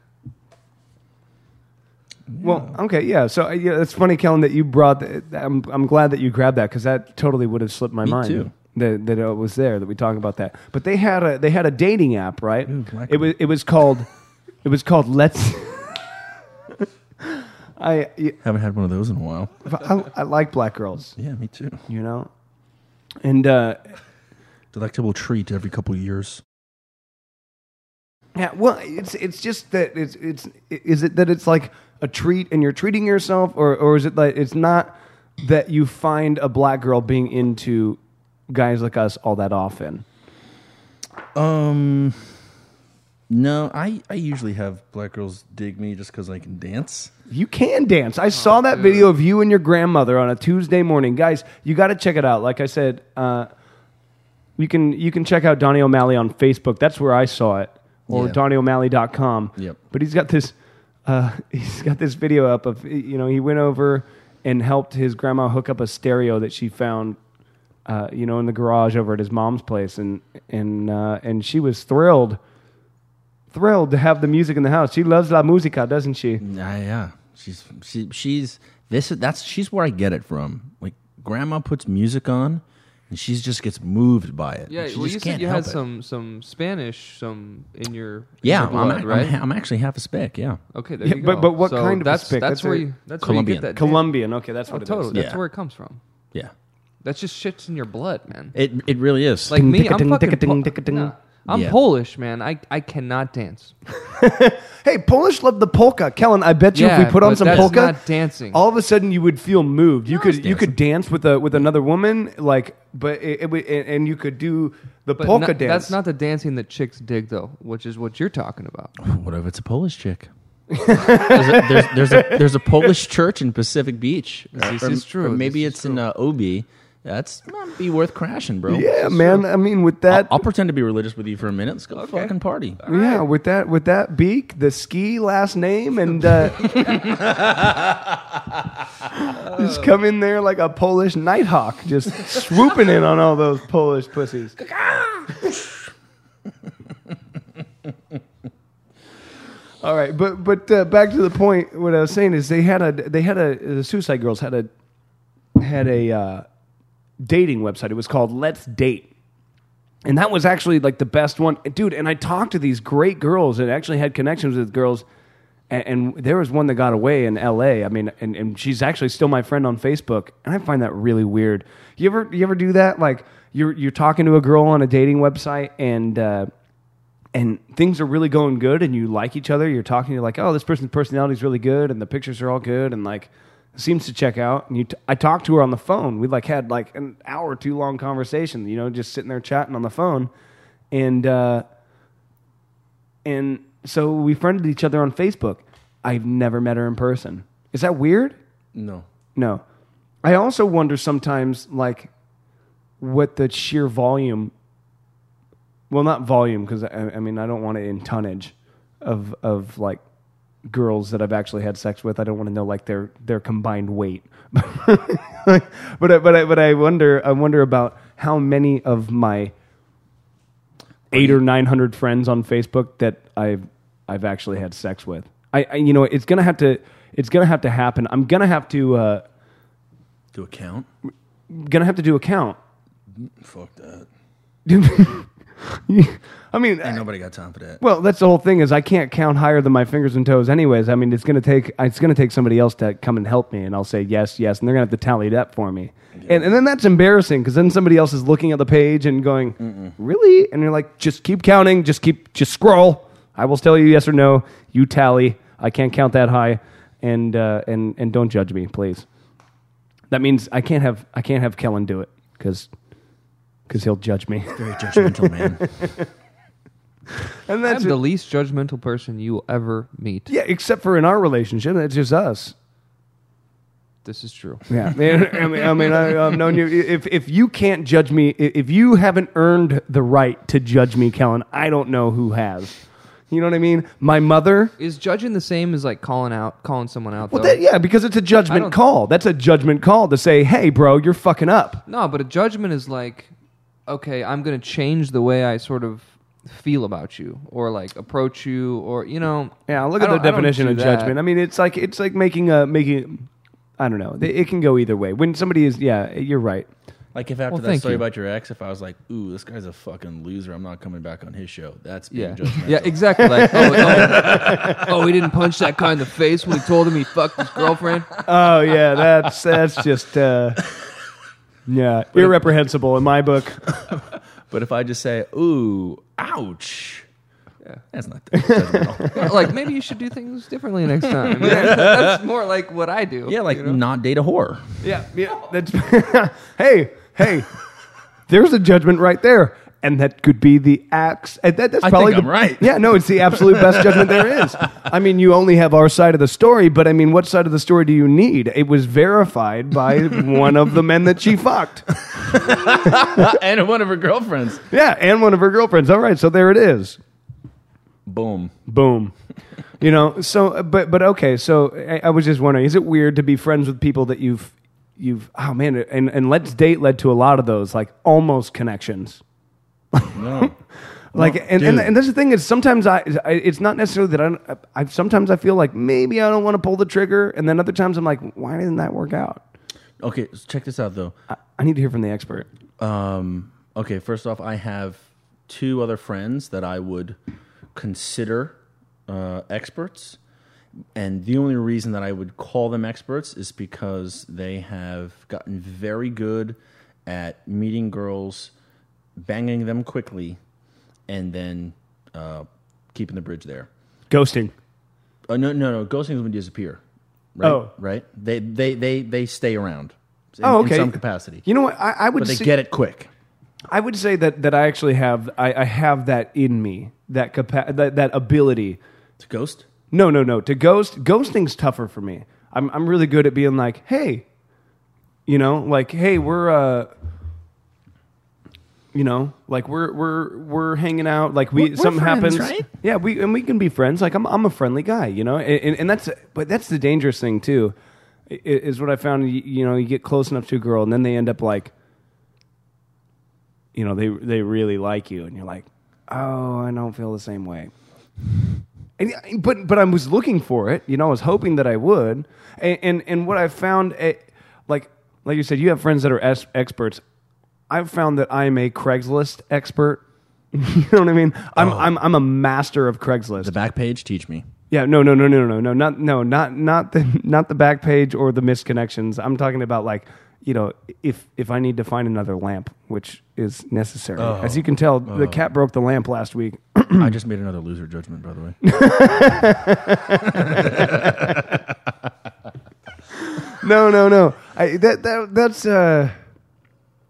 [SPEAKER 4] Well, okay, yeah. So uh, yeah, it's funny, Kellen, that you brought. The, I'm I'm glad that you grabbed that because that totally would have slipped my
[SPEAKER 5] Me
[SPEAKER 4] mind.
[SPEAKER 5] too.
[SPEAKER 4] That that it was there that we talk about that. But they had a they had a dating app, right?
[SPEAKER 5] Ooh,
[SPEAKER 4] it was it was called it was called Let's. I,
[SPEAKER 5] Haven't had one of those in a while.
[SPEAKER 4] I I like black girls,
[SPEAKER 5] Yeah, me too.
[SPEAKER 4] you know, and uh,
[SPEAKER 5] Delectable treat every couple of years.
[SPEAKER 4] Yeah, well, it's it's just that it's it's is it that it's like a treat and you're treating yourself, or or is it like it's not that you find a black girl being into guys like us all that often?
[SPEAKER 5] Um, no, I, I usually have black girls dig me just because I can dance.
[SPEAKER 4] You can dance. I saw that video of you and your grandmother on a Tuesday morning, guys. You got to check it out. Like I said, uh, you can you can check out Donnie O'Malley on Facebook. That's where I saw it, or
[SPEAKER 5] Yeah.
[SPEAKER 4] DonnieO'Malley.com.
[SPEAKER 5] Yep.
[SPEAKER 4] But he's got this uh, he's got this video up of you know he went over and helped his grandma hook up a stereo that she found uh, you know in the garage over at his mom's place and and uh, and she was thrilled thrilled to have the music in the house. She loves la musica, doesn't she?
[SPEAKER 5] Yeah, yeah. She's she, she's this that's she's where I get it from. Like grandma puts music on, and she just gets moved by it.
[SPEAKER 6] yeah.
[SPEAKER 5] She
[SPEAKER 6] Well,
[SPEAKER 5] just
[SPEAKER 6] you said
[SPEAKER 5] can't
[SPEAKER 6] you had
[SPEAKER 5] help it.
[SPEAKER 6] some some Spanish some in your in
[SPEAKER 5] Yeah,
[SPEAKER 6] your blood,
[SPEAKER 5] I'm, a-
[SPEAKER 6] right?
[SPEAKER 5] I'm, I'm actually half a speck. Yeah,
[SPEAKER 6] okay, there
[SPEAKER 4] Yeah,
[SPEAKER 6] you
[SPEAKER 4] but-
[SPEAKER 6] go.
[SPEAKER 4] but what
[SPEAKER 6] So
[SPEAKER 4] kind of a
[SPEAKER 6] that's
[SPEAKER 4] spick?
[SPEAKER 6] that's
[SPEAKER 4] That's
[SPEAKER 6] where you that's
[SPEAKER 5] Colombian.
[SPEAKER 6] where you get that
[SPEAKER 4] Colombian. Okay, that's
[SPEAKER 6] Oh,
[SPEAKER 4] what it is.
[SPEAKER 6] totally. That's
[SPEAKER 5] Yeah.
[SPEAKER 6] where it comes from.
[SPEAKER 5] yeah.
[SPEAKER 6] That's just shit's in your blood, man.
[SPEAKER 5] It it really is.
[SPEAKER 6] Like me, I'm fucking.
[SPEAKER 4] Ticka-ting,
[SPEAKER 6] Po-
[SPEAKER 4] ticka-ting.
[SPEAKER 6] Nah, I'm
[SPEAKER 5] Yeah.
[SPEAKER 6] Polish, man. I I cannot dance.
[SPEAKER 4] Hey, Polish love the polka. Kellen, I bet you if
[SPEAKER 6] Yeah,
[SPEAKER 4] we put on
[SPEAKER 6] but
[SPEAKER 4] some
[SPEAKER 6] that's
[SPEAKER 4] polka,
[SPEAKER 6] not dancing.
[SPEAKER 4] all of a sudden you would feel moved. You
[SPEAKER 5] No,
[SPEAKER 4] could
[SPEAKER 5] it's
[SPEAKER 4] you could dance with a with another woman, like, but it, it, would- and and you could do the
[SPEAKER 6] But
[SPEAKER 4] polka
[SPEAKER 6] not-
[SPEAKER 4] dance.
[SPEAKER 6] That's not the dancing that chicks dig, though, which is what you're talking about.
[SPEAKER 5] what if it's a Polish chick? there's, a, there's, there's a there's a Polish church in Pacific Beach.
[SPEAKER 6] This
[SPEAKER 5] Or-
[SPEAKER 6] is true.
[SPEAKER 5] Or maybe
[SPEAKER 6] This is
[SPEAKER 5] it's in uh, OB. That's might be worth crashing, bro.
[SPEAKER 4] yeah, man. I mean, with
[SPEAKER 5] I'll,
[SPEAKER 4] that,
[SPEAKER 5] I'll pretend to be religious with you for a minute. Let's go fucking party.
[SPEAKER 4] yeah, with that with that beak, the ski last name, and uh, just come in there like a Polish nighthawk, just swooping in on all those Polish pussies. All right, but but uh, back to the point. What I was saying is they had a they had a the Suicide Girls had a had a uh, dating website. It was called Let's Date, and that was actually like the best one, dude. And I talked to these great girls and actually had connections with girls. And, and there was one that got away in L.A. I mean, and, and she's actually still my friend on Facebook, and I find that really weird. You ever you ever do that? Like you're you're talking to a girl on a dating website, and uh, and things are really going good and you like each other you're talking you're like oh this person's personality is really good and the pictures are all good and like seems to check out and you t- i talked to her on the phone we like had like an hour or two long conversation you know just sitting there chatting on the phone and uh and so we friended each other on facebook i've never met her in person Is that weird?
[SPEAKER 5] No.
[SPEAKER 4] No. I also wonder sometimes, like, what the sheer volume. Well, not volume, because I, I mean, I don't want it in tonnage of of like girls that I've actually had sex with. I don't want to know like their their combined weight. but I, but I, but I wonder I wonder about how many of my eight or nine hundred friends on Facebook that I've I've actually had sex with. I, I you know it's gonna have to it's gonna have to happen. I'm gonna have to uh,
[SPEAKER 5] Do a count?
[SPEAKER 4] gonna have to do a count.
[SPEAKER 5] Fuck that.
[SPEAKER 4] I mean,
[SPEAKER 5] Ain't nobody got time for that.
[SPEAKER 4] well, that's the whole thing is I can't count higher than my fingers and toes, anyways. I mean, it's gonna take it's gonna take somebody else to come and help me, and I'll say yes, yes, and they're gonna have to tally it up for me, and and then that's embarrassing because then somebody else is looking at the page and going, really, and you're like, just keep counting, just keep just scroll. I will tell you yes or no. You tally. I can't count that high, and uh, and and don't judge me, please. That means I can't have I can't have Kellen do it because because he'll judge me.
[SPEAKER 5] Very judgmental, man.
[SPEAKER 4] And
[SPEAKER 6] I'm
[SPEAKER 4] that's
[SPEAKER 6] the least judgmental person you will ever meet.
[SPEAKER 4] yeah, except for in our relationship, it's just us.
[SPEAKER 6] This is true.
[SPEAKER 4] Yeah, man, I mean, I mean, I, I've known you. If if you can't judge me, i- if you haven't earned the right to judge me, Kellen, I don't know who has. You know what I mean? My mother.
[SPEAKER 6] Is judging the same as like calling out, calling someone out?
[SPEAKER 4] Well,
[SPEAKER 6] though?
[SPEAKER 4] that, yeah, because it's a
[SPEAKER 6] I
[SPEAKER 4] judgment
[SPEAKER 6] don't-
[SPEAKER 4] call. That's a judgment call to say, "Hey, bro, you're fucking up."
[SPEAKER 6] No, but a judgment is like, okay, I'm going to change the way I sort of feel about you, or like approach you, or you know.
[SPEAKER 4] Yeah, look at the
[SPEAKER 6] don't- I don't
[SPEAKER 4] definition
[SPEAKER 6] do
[SPEAKER 4] of
[SPEAKER 6] that.
[SPEAKER 4] judgment. I mean, it's like it's like making a making. I don't know. It can go either way. When somebody is, yeah, you're right.
[SPEAKER 5] Like if after
[SPEAKER 6] Well,
[SPEAKER 5] that story
[SPEAKER 6] you.
[SPEAKER 5] about your ex, if I was like, "Ooh, this guy's a fucking loser. I'm not coming back on his show." That's being
[SPEAKER 6] Yeah,
[SPEAKER 5] judgmental.
[SPEAKER 6] yeah, exactly. Like, oh, oh, oh, he didn't punch that guy in the face when he told him he fucked his girlfriend.
[SPEAKER 4] Oh yeah, that's that's just uh, yeah, irreprehensible in my book.
[SPEAKER 5] But if I just say, "Ooh, ouch," yeah, that's not that judgmental.
[SPEAKER 6] like maybe you should do things differently next time. That's more like what I do.
[SPEAKER 5] yeah, like
[SPEAKER 6] you know?
[SPEAKER 5] not date a whore.
[SPEAKER 4] Yeah, yeah. That's hey, hey. There's a judgment right there, and that could be the axe. That, that's
[SPEAKER 5] I
[SPEAKER 4] probably
[SPEAKER 5] think
[SPEAKER 4] the,
[SPEAKER 5] I'm right.
[SPEAKER 4] Yeah, no, it's the absolute best judgment there is. I mean, you only have our side of the story, but I mean, what side of the story do you need? It was verified by one of the men that she fucked.
[SPEAKER 5] and one of her girlfriends.
[SPEAKER 4] Yeah, and one of her girlfriends. All right, so there it is.
[SPEAKER 5] Boom.
[SPEAKER 4] Boom. You know, so but but okay, so I, I was just wondering, is it weird to be friends with people that you've you've oh man, and and let's date led to a lot of those like almost connections.
[SPEAKER 5] No.
[SPEAKER 4] Like and, and and that's the thing is sometimes I, I it's not necessarily that I, don't- I sometimes I feel like maybe I don't want to pull the trigger, and then other times I'm like, why didn't that work out?
[SPEAKER 5] Okay, so check this out though.
[SPEAKER 4] I, I need to hear from the expert.
[SPEAKER 5] Um, okay, first off, I have two other friends that I would consider uh, experts. And the only reason that I would call them experts is because they have gotten very good at meeting girls, banging them quickly, and then uh, keeping the bridge there.
[SPEAKER 4] Ghosting.
[SPEAKER 5] Uh, no, no, no. Ghosting is when you disappear. Right?
[SPEAKER 4] Oh.
[SPEAKER 5] Right? They, they, they, they stay around in,
[SPEAKER 4] Oh, okay.
[SPEAKER 5] in some capacity.
[SPEAKER 4] You know what? I, I would
[SPEAKER 5] but they
[SPEAKER 4] say-
[SPEAKER 5] get it quick.
[SPEAKER 4] I would say that that I actually have I, I have that in me that capa- that that ability.
[SPEAKER 5] To ghost?
[SPEAKER 4] No, no, no. To ghost, ghosting's tougher for me. I'm I'm really good at being like, hey, you know, like, hey, we're uh, you know, like we're we're we're hanging out. Like we
[SPEAKER 5] We're- we're
[SPEAKER 4] something
[SPEAKER 5] friends,
[SPEAKER 4] happens,
[SPEAKER 5] right?
[SPEAKER 4] Yeah, we and we can be friends. Like I'm I'm a friendly guy, you know, and, and, and that's but that's the dangerous thing too, is what I found. You, you know, you get close enough to a girl, and then they end up like, you know, they they really like you, and you're like, oh, I don't feel the same way. And, but but I was looking for it. You know, I was hoping that I would. And and, and what I found, like like you said, you have friends that are es- experts. I've found that I'm a Craigslist expert. you know what I mean? I'm I'm I'm a master of Craigslist.
[SPEAKER 5] The back page, teach me.
[SPEAKER 4] Yeah, no, no, no, no, no, no, not no, not not the not the back page or the misconnections. I'm talking about like you know if if I need to find another lamp, which is necessary. As you can tell, the cat broke the lamp last week.
[SPEAKER 5] I just made another loser judgment, by the way.
[SPEAKER 4] no, no, no. I, that that that's uh,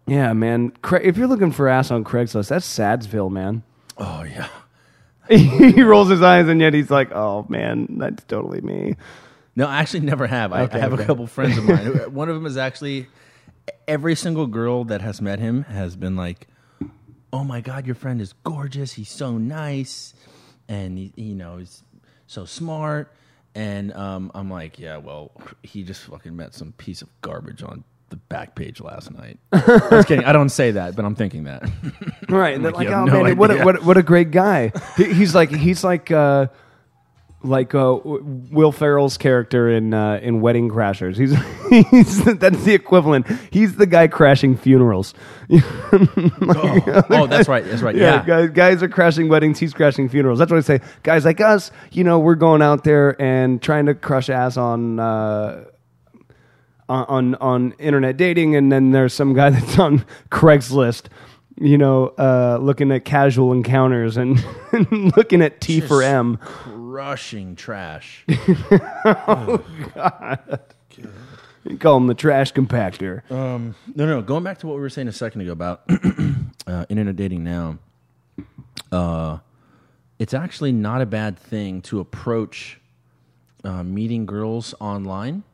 [SPEAKER 4] yeah, man. Cra- if you're looking for ass on Craigslist, that's Sadsville, man.
[SPEAKER 5] oh yeah.
[SPEAKER 4] he rolls his eyes and yet he's like, "Oh man, that's totally me."
[SPEAKER 5] No, I actually never have. I,
[SPEAKER 4] Okay,
[SPEAKER 5] I have
[SPEAKER 4] okay.
[SPEAKER 5] a couple friends of mine. who- One of them is actually every single girl that has met him has been like, "Oh my god, your friend is gorgeous. He's so nice, and he, you know, he's so smart." And um, I'm like, "Yeah, well, he just fucking met some piece of garbage on the back page last night." I was kidding. I don't say that, but I'm thinking that.
[SPEAKER 4] Right. And they're
[SPEAKER 5] Like,
[SPEAKER 4] like, oh
[SPEAKER 5] no
[SPEAKER 4] man, what a, what a, what a great guy. He, he's like he's like uh, like uh, Will Ferrell's character in uh, in Wedding Crashers. He's he's that's the equivalent. He's the guy crashing funerals.
[SPEAKER 5] oh, oh, that's right. That's right. Yeah.
[SPEAKER 4] guys, guys are crashing weddings. He's crashing funerals. That's what I say. Guys like us, you know, we're going out there and trying to crush ass on. Uh, on on internet dating, and then there's some guy that's on Craigslist, you know, uh, looking at casual encounters and looking at T for M.
[SPEAKER 5] Crushing trash. Oh god!
[SPEAKER 4] You call him the trash compactor.
[SPEAKER 5] No, no. Going back to what we were saying a second ago about uh, internet dating now, uh, it's actually not a bad thing to approach uh, meeting girls online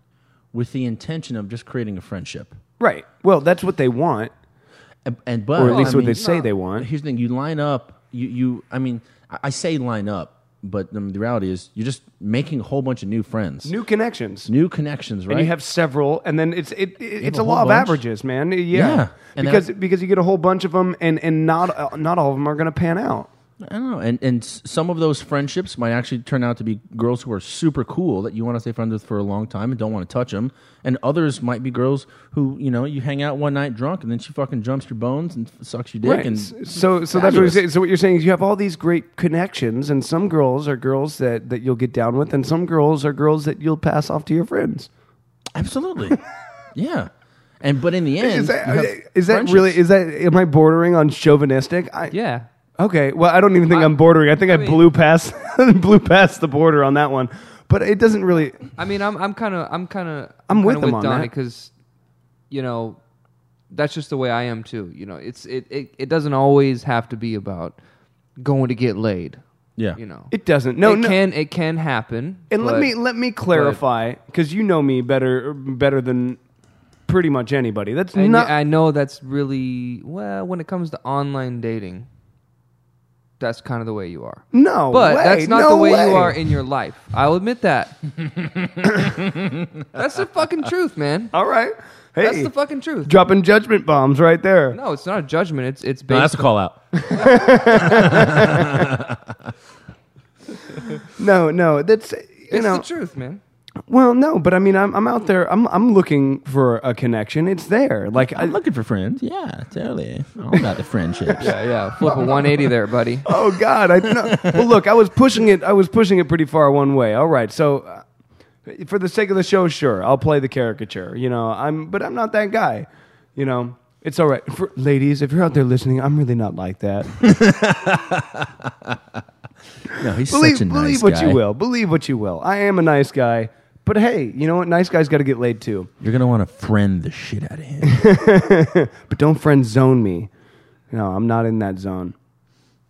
[SPEAKER 5] with the intention of just creating a friendship.
[SPEAKER 4] right. Well, that's what they want,
[SPEAKER 5] And, and but
[SPEAKER 4] or at least
[SPEAKER 5] I
[SPEAKER 4] what they
[SPEAKER 5] mean,
[SPEAKER 4] say they want.
[SPEAKER 5] Here's the thing: you line up. You, you. I mean, I, I say line up, but the reality is you're just making a whole bunch of new friends,
[SPEAKER 4] New connections.
[SPEAKER 5] new connections, right?
[SPEAKER 4] And you have several, and then it's it, it it's
[SPEAKER 5] a
[SPEAKER 4] a law
[SPEAKER 5] whole
[SPEAKER 4] of averages, man. Yeah,
[SPEAKER 5] Yeah.
[SPEAKER 4] Because
[SPEAKER 5] that-
[SPEAKER 4] because you get a whole bunch of them, and and not uh, not all of them are going to pan out.
[SPEAKER 5] I don't know, and and some of those friendships might actually turn out to be girls who are super cool that you want to stay friends with for a long time and don't want to touch them, and others might be girls who you know you hang out one night drunk and then she fucking jumps your bones and sucks your dick
[SPEAKER 4] Right.
[SPEAKER 5] and
[SPEAKER 4] so so that's what you're saying. So what you're saying is you have all these great connections, and some girls are girls that, that you'll get down with, and some girls are girls that you'll pass off to your friends.
[SPEAKER 5] absolutely, yeah, and but in the end,
[SPEAKER 4] Is that,
[SPEAKER 5] you have
[SPEAKER 4] is that really is that am I bordering on chauvinistic? I,
[SPEAKER 6] Yeah.
[SPEAKER 4] Okay. Well, I don't even think I,
[SPEAKER 6] I-
[SPEAKER 4] am bordering. I think I,
[SPEAKER 6] I mean-
[SPEAKER 4] blew past blew past the border on that one. But it doesn't really.
[SPEAKER 6] I mean, I'm I'm kind of I'm kind of
[SPEAKER 4] I'm with him on
[SPEAKER 6] Donnie because you know that's just the way I am too. You know, it's it, it it doesn't always have to be about going to get laid.
[SPEAKER 5] yeah,
[SPEAKER 6] You know,
[SPEAKER 4] It doesn't. No,
[SPEAKER 6] it
[SPEAKER 4] no.
[SPEAKER 6] can it can happen.
[SPEAKER 4] And let me let me clarify because you know me better better than pretty much anybody. That's
[SPEAKER 6] And
[SPEAKER 4] not.
[SPEAKER 6] I know that's really well when it comes to online dating. That's kind of the way you are.
[SPEAKER 4] no,
[SPEAKER 6] But
[SPEAKER 4] way,
[SPEAKER 6] that's not
[SPEAKER 4] no
[SPEAKER 6] the way, you are in your life. I'll admit that. that's the fucking truth, man.
[SPEAKER 4] All right. Hey,
[SPEAKER 6] That's the fucking truth.
[SPEAKER 4] dropping judgment bombs right there.
[SPEAKER 6] No, it's not a judgment. It's it's
[SPEAKER 5] no,
[SPEAKER 6] based.
[SPEAKER 5] that's a call out.
[SPEAKER 4] No, no, that's you
[SPEAKER 6] it's
[SPEAKER 4] know.
[SPEAKER 6] the truth, man.
[SPEAKER 4] Well, no, but I mean, I'm I'm out there. I'm I'm looking for a connection. It's there. Like I,
[SPEAKER 5] I'm looking for friends. Yeah, totally. All about the friendships.
[SPEAKER 6] Yeah, yeah. Flip a 180 there, buddy.
[SPEAKER 4] Oh God! I no. well, look, I was pushing it. I was pushing it pretty far one way. All right, so uh, for the sake of the show, sure, I'll play the caricature. You know, I'm, but I'm not that guy. You know, it's all right. For, ladies, if you're out there listening, I'm really not like that.
[SPEAKER 5] No, he's
[SPEAKER 4] believe,
[SPEAKER 5] such a nice
[SPEAKER 4] believe what
[SPEAKER 5] guy.
[SPEAKER 4] you will. Believe what you will. I am a nice guy, but hey, you know what? Nice guys got to get laid too.
[SPEAKER 5] You're gonna want to friend the shit out of him.
[SPEAKER 4] But don't friend zone me. No, I'm not in that zone.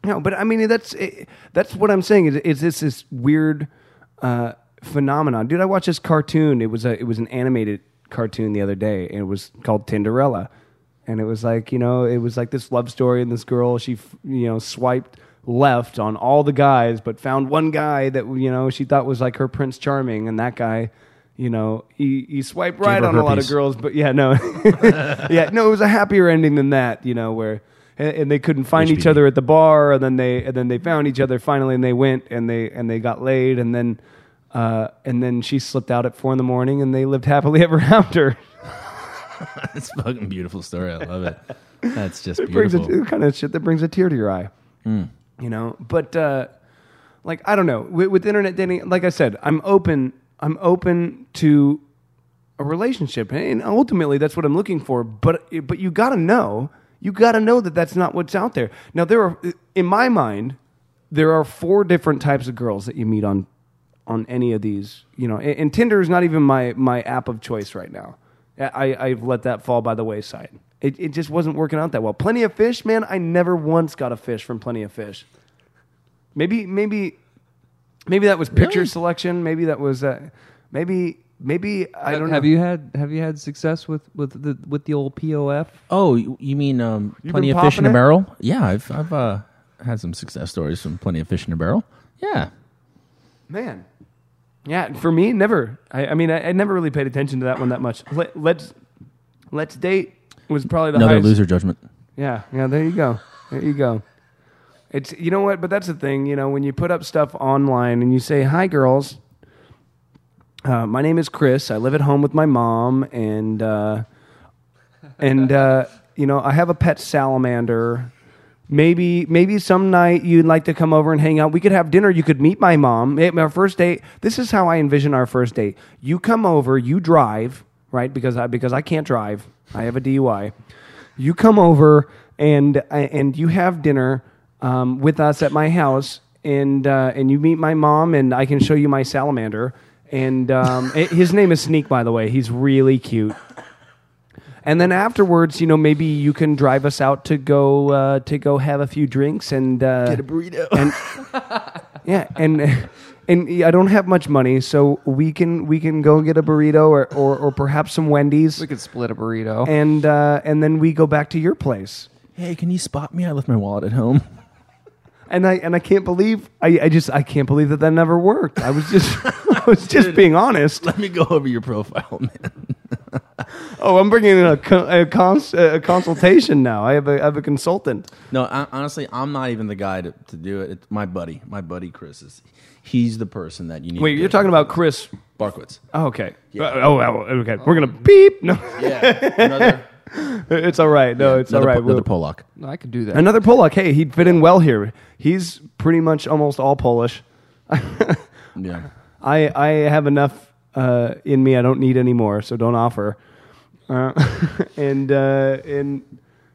[SPEAKER 4] No, but I mean that's eh, that's what I'm saying. Is is this this weird uh, phenomenon, dude? I watched this cartoon. It was a it was an animated cartoon the other day, and it was called Tinderella, and it was like you know it was like this love story, and this girl she f- you know swiped left on all the guys, but found one guy that you know she thought was like her Prince Charming, and that guy. You know, he, he swiped right on a lot of girls, but yeah, no, yeah, no, it was a happier ending than that. You know, where and, and they couldn't find each other at the bar, and then they and then they found each other finally, and they went and they and they got laid, and then uh, and then she slipped out at four in the morning, and they lived happily ever after.
[SPEAKER 5] It's a fucking beautiful story. I love it. That's just
[SPEAKER 4] It brings
[SPEAKER 5] beautiful.
[SPEAKER 4] a, kind of shit that brings a tear to your eye. You know, but uh, like I don't know with, with internet dating. Like I said, I'm open. I'm open to a relationship, and ultimately that's what I'm looking for. But but you got to know, you got to know that that's not what's out there. Now there are, in my mind, there are four different types of girls that you meet on on any of these. You know, and, and Tinder is not even my my app of choice right now. I, I've let that fall by the wayside. It, it just wasn't working out that well. Plenty of fish, man. I never once got a fish from Plenty of Fish. Maybe maybe maybe that was picture
[SPEAKER 5] Really?
[SPEAKER 4] selection. Maybe that was uh, maybe maybe I don't know.
[SPEAKER 6] have
[SPEAKER 4] know.
[SPEAKER 6] you had have you had success with with the with the old POF?
[SPEAKER 5] Oh, you, you mean um,
[SPEAKER 4] You've
[SPEAKER 5] plenty
[SPEAKER 4] been
[SPEAKER 5] of fish in
[SPEAKER 4] popping
[SPEAKER 5] a
[SPEAKER 4] it?
[SPEAKER 5] barrel? Yeah, I've I've uh, had some success stories from plenty of fish in a barrel. Yeah,
[SPEAKER 4] Man. Yeah, for me, never. I, I mean, I, I never really paid attention to that one that much. Let, let's let's date was probably the
[SPEAKER 5] another
[SPEAKER 4] highest.
[SPEAKER 5] loser judgment.
[SPEAKER 4] Yeah, yeah. There you go. There you go. It's you know what, but that's the thing. You know, when you put up stuff online and you say, "Hi, girls. Uh, my name is Chris. I live at home with my mom, and uh, and uh, you know, I have a pet salamander." Maybe maybe some night you'd like to come over and hang out. We could have dinner. You could meet my mom. Our first date. This is how I envision our first date. You come over. You drive right because I because I can't drive. I have a DUI. You come over and and you have dinner um, with us at my house, and uh, and you meet my mom, and I can show you my salamander. And um, eh, his name is Sneak, by the way. He's really cute. And then afterwards, you know, maybe you can drive us out to go uh, to go have a few drinks and uh,
[SPEAKER 5] Get a burrito.
[SPEAKER 4] and yeah, and and I don't have much money, so we can we can go get a burrito or or, or perhaps some Wendy's,
[SPEAKER 6] We could split a burrito.
[SPEAKER 4] and uh, and then we go back to your place.
[SPEAKER 5] hey, can you spot me? I left my wallet at home.
[SPEAKER 4] And I and I can't believe I, I just I can't believe that that never worked. I was just I was just being honest.
[SPEAKER 5] Let me go over your profile, man.
[SPEAKER 4] Oh, I'm bringing in a a, cons- a consultation now. I have a I have a consultant.
[SPEAKER 5] No, I, honestly, I'm not even the guy to, to do it. It's my buddy, my buddy Chris is. He's the person that you need.
[SPEAKER 4] Wait,
[SPEAKER 5] to
[SPEAKER 4] you're talking about Chris?
[SPEAKER 5] Barkwitz.
[SPEAKER 4] Oh, okay.
[SPEAKER 5] Yeah.
[SPEAKER 4] Oh, oh, okay. We're gonna beep. No,
[SPEAKER 5] Yeah, another,
[SPEAKER 4] it's all right. No, it's
[SPEAKER 5] another,
[SPEAKER 4] all right.
[SPEAKER 5] Po- another
[SPEAKER 4] We'll-
[SPEAKER 5] Polak.
[SPEAKER 6] No, I could do that.
[SPEAKER 4] Another Polak. Hey, he'd fit in well here. He's pretty much almost all Polish.
[SPEAKER 5] Yeah.
[SPEAKER 4] I I have enough uh, in me. I don't need any more, so don't offer. Uh, and uh, and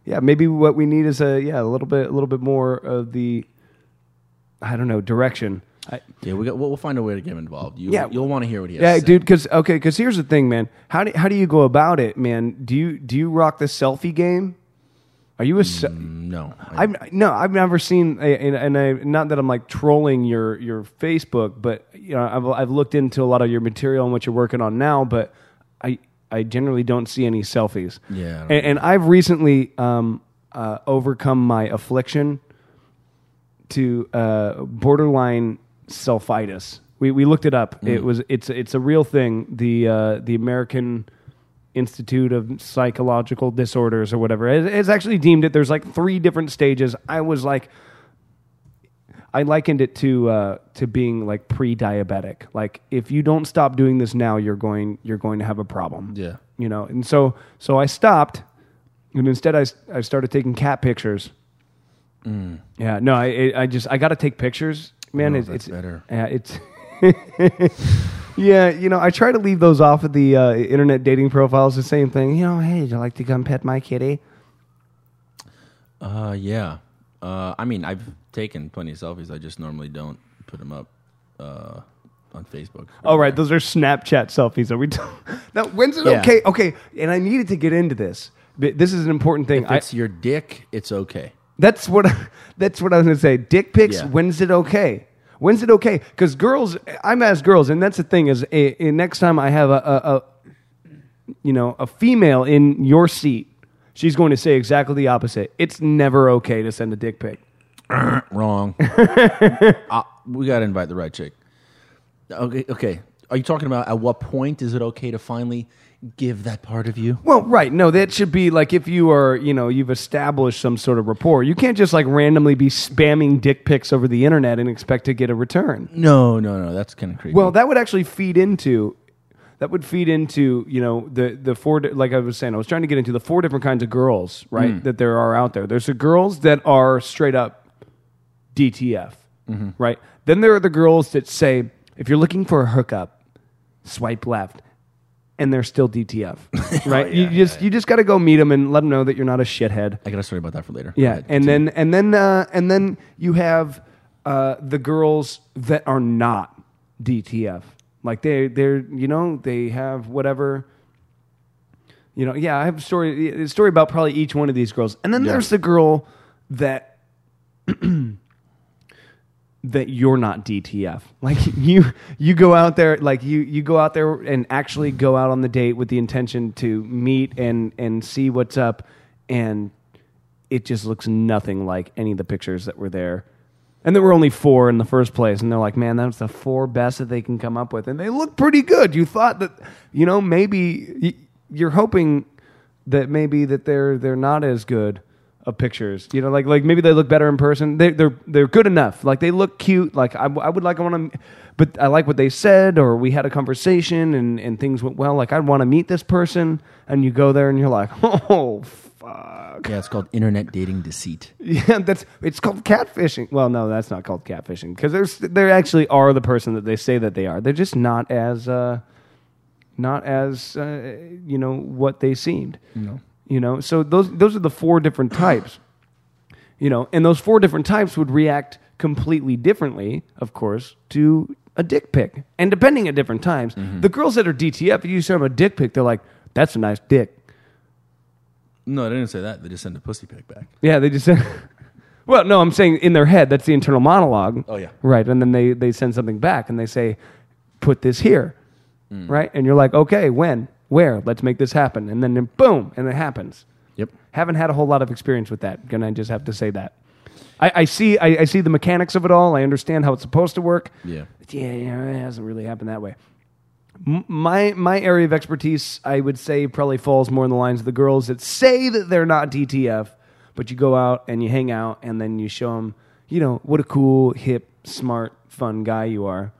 [SPEAKER 4] yeah, maybe what we need is a yeah a little bit a little bit more of the I don't know direction. I,
[SPEAKER 5] Yeah, we got, we'll, we'll find a way to get him involved. You,
[SPEAKER 4] Yeah.
[SPEAKER 5] you'll want to hear what he has.
[SPEAKER 4] yeah,
[SPEAKER 5] to say.
[SPEAKER 4] dude. Because okay, because here's the thing, man. How do how do you go about it, man? Do you do you rock the selfie game? Are you a se-
[SPEAKER 5] No, I,
[SPEAKER 4] I've no, I've never seen, a, and, and I not that I'm like trolling your your Facebook, but you know, I've I've looked into a lot of your material and what you're working on now, but I I generally don't see any selfies.
[SPEAKER 5] Yeah,
[SPEAKER 4] and, and I've recently um, uh, overcome my affliction to uh, borderline selfitis. We we looked it up.
[SPEAKER 5] Mm.
[SPEAKER 4] It was it's it's a real thing. The uh, the American Institute of Psychological Disorders or whatever it- it's actually deemed it. There's like three different stages. I was like, I likened it to uh, to being like pre-diabetic. Like if you don't stop doing this now, you're going you're going to have a problem.
[SPEAKER 5] Yeah.
[SPEAKER 4] you know. And so so I stopped, and instead I I started taking cat pictures. Yeah, no, I I just I got to take pictures, man.
[SPEAKER 5] Oh,
[SPEAKER 4] it's, it's
[SPEAKER 5] better.
[SPEAKER 4] Yeah, it's. yeah, you know, I try to leave those off of the uh, internet dating profiles. The same thing, you know. Hey, would you like to come pet my kitty?
[SPEAKER 5] Uh, yeah. Uh, I mean, I've taken plenty of selfies. I just normally don't put them up uh, on Facebook.
[SPEAKER 4] Oh, right, those are Snapchat selfies. Are we? T- now, when's it
[SPEAKER 5] Yeah.
[SPEAKER 4] okay? Okay, and I needed to get into this. But This is an important thing.
[SPEAKER 5] If
[SPEAKER 4] I,
[SPEAKER 5] it's your dick, it's okay.
[SPEAKER 4] That's what that's what I was going to say. Dick pics.
[SPEAKER 5] Yeah.
[SPEAKER 4] When's it okay? When's it okay? Because girls, I'm as girls, and that's the thing is, a, a- next time I have a, a, a you know a female in your seat, she's going to say exactly the opposite. It's never okay to send a dick pic.
[SPEAKER 5] Wrong. uh, we got to invite the right chick. Okay. Okay. Are you talking about at what point is it okay to finally give that part of you?
[SPEAKER 4] Well, right. No, that should be like if you are, you know, you've established some sort of rapport. You can't just like randomly be spamming dick pics over the internet and expect to get a return.
[SPEAKER 5] No, no, no. That's kind of creepy.
[SPEAKER 4] Well, that would actually feed into that would feed into you know the the four di- like I was saying I was trying to get into the four different kinds of girls right mm. that there are out there. There's the girls that are straight up DTF, mm-hmm. right? Then there are the girls that say if you're looking for a hookup, swipe left. And they're still DTF, right? you just you just got to go meet them and let them know that you're not a shithead.
[SPEAKER 5] I got a story about that for later.
[SPEAKER 4] Yeah, and
[SPEAKER 5] continue.
[SPEAKER 4] then and then uh, and then you have uh, the girls that are not DTF. Like they they're you know they have whatever. You know, yeah, I have a story a story about probably each one of these girls, and then
[SPEAKER 5] Yeah.
[SPEAKER 4] there's the girl that that you're not DTF. Like you you go out there like you you go out there and actually go out on the date with the intention to meet and and see what's up and it just looks nothing like any of the pictures that were there. And there were only four in the first place, and they're like, "Man, that's the four best that they can come up with," and they look pretty good. You thought that, you know, maybe you're hoping that maybe that they're they're not as good of pictures. You know, like like maybe they look better in person. They, they're they're good enough. Like they look cute. Like I, I would like I want to, but I like what they said, or we had a conversation and and things went well. Like I'd want to meet this person, and you go there and you're like, oh fuck.
[SPEAKER 5] Yeah, it's called internet dating deceit.
[SPEAKER 4] Yeah, that's it's called catfishing. Well, no, that's not called catfishing because there's they actually are the person that they say that they are. They're just not as uh, not as uh, you know what they seemed.
[SPEAKER 5] No.
[SPEAKER 4] You know, so those those are the four different types. You know, and those four different types would react completely differently, of course, to a dick pic. And depending at different times, the girls that are DTF, if you show them a dick pic, they're like, "That's a nice dick."
[SPEAKER 5] No, they didn't say that. They just sent a pussy pic back.
[SPEAKER 4] Yeah, they just said. well, no, I'm saying in their head. That's the internal monologue.
[SPEAKER 5] Oh, yeah.
[SPEAKER 4] Right, and then they they send something back and they say, "Put this here,"
[SPEAKER 5] Mm.
[SPEAKER 4] right? And you're like, "Okay, when, where? Let's make this happen." And then boom, and it happens.
[SPEAKER 5] Yep.
[SPEAKER 4] Haven't had a whole lot of experience with that. Gonna just have to say that. I, I see. I, I see the mechanics of it all. I understand how it's supposed to work.
[SPEAKER 5] Yeah.
[SPEAKER 4] Yeah, yeah, it hasn't really happened that way. M- My my area of expertise, I would say, probably falls more in the lines of the girls that say that they're not DTF, but you go out and you hang out, and then you show them, you know, what a cool, hip, smart, fun guy you are,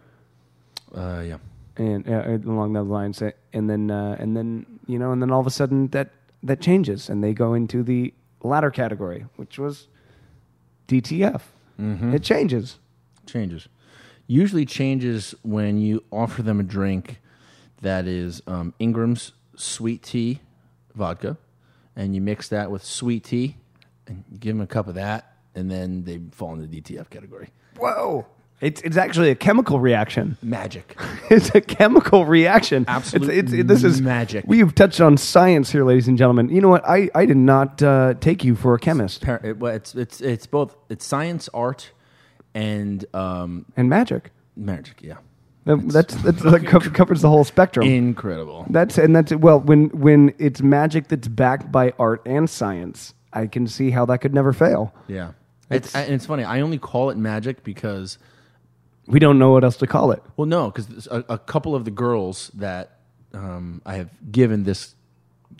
[SPEAKER 5] Uh, yeah.
[SPEAKER 4] And uh, along those lines, uh, and then uh, and then you know, and then all of a sudden that that changes, and they go into the latter category, which was DTF. It changes.
[SPEAKER 5] Changes. Usually changes when you offer them a drink that is um, Seagram's sweet tea vodka, and you mix that with sweet tea, and give them a cup of that, and then they fall into the DTF category.
[SPEAKER 4] Whoa! It's it's actually a chemical reaction.
[SPEAKER 5] Magic.
[SPEAKER 4] it's a chemical reaction.
[SPEAKER 5] Absolute
[SPEAKER 4] It's, it's, it- this is
[SPEAKER 5] magic.
[SPEAKER 4] We've touched on science here, ladies and gentlemen. You know what? I, I did not uh, take you for a chemist
[SPEAKER 5] Par- it, well, it's it's it's both it's science, art, and um,
[SPEAKER 4] and magic.
[SPEAKER 5] magic. Yeah,
[SPEAKER 4] That- That's that's that co- covers the whole spectrum.
[SPEAKER 5] incredible.
[SPEAKER 4] that's and that's well when when it's magic that's backed by art and science. I can see how that could never fail.
[SPEAKER 5] Yeah, it's and it's funny. I only call it magic because
[SPEAKER 4] We don't know what else to call it.
[SPEAKER 5] Well, no, because a, a couple of the girls that um, I have given this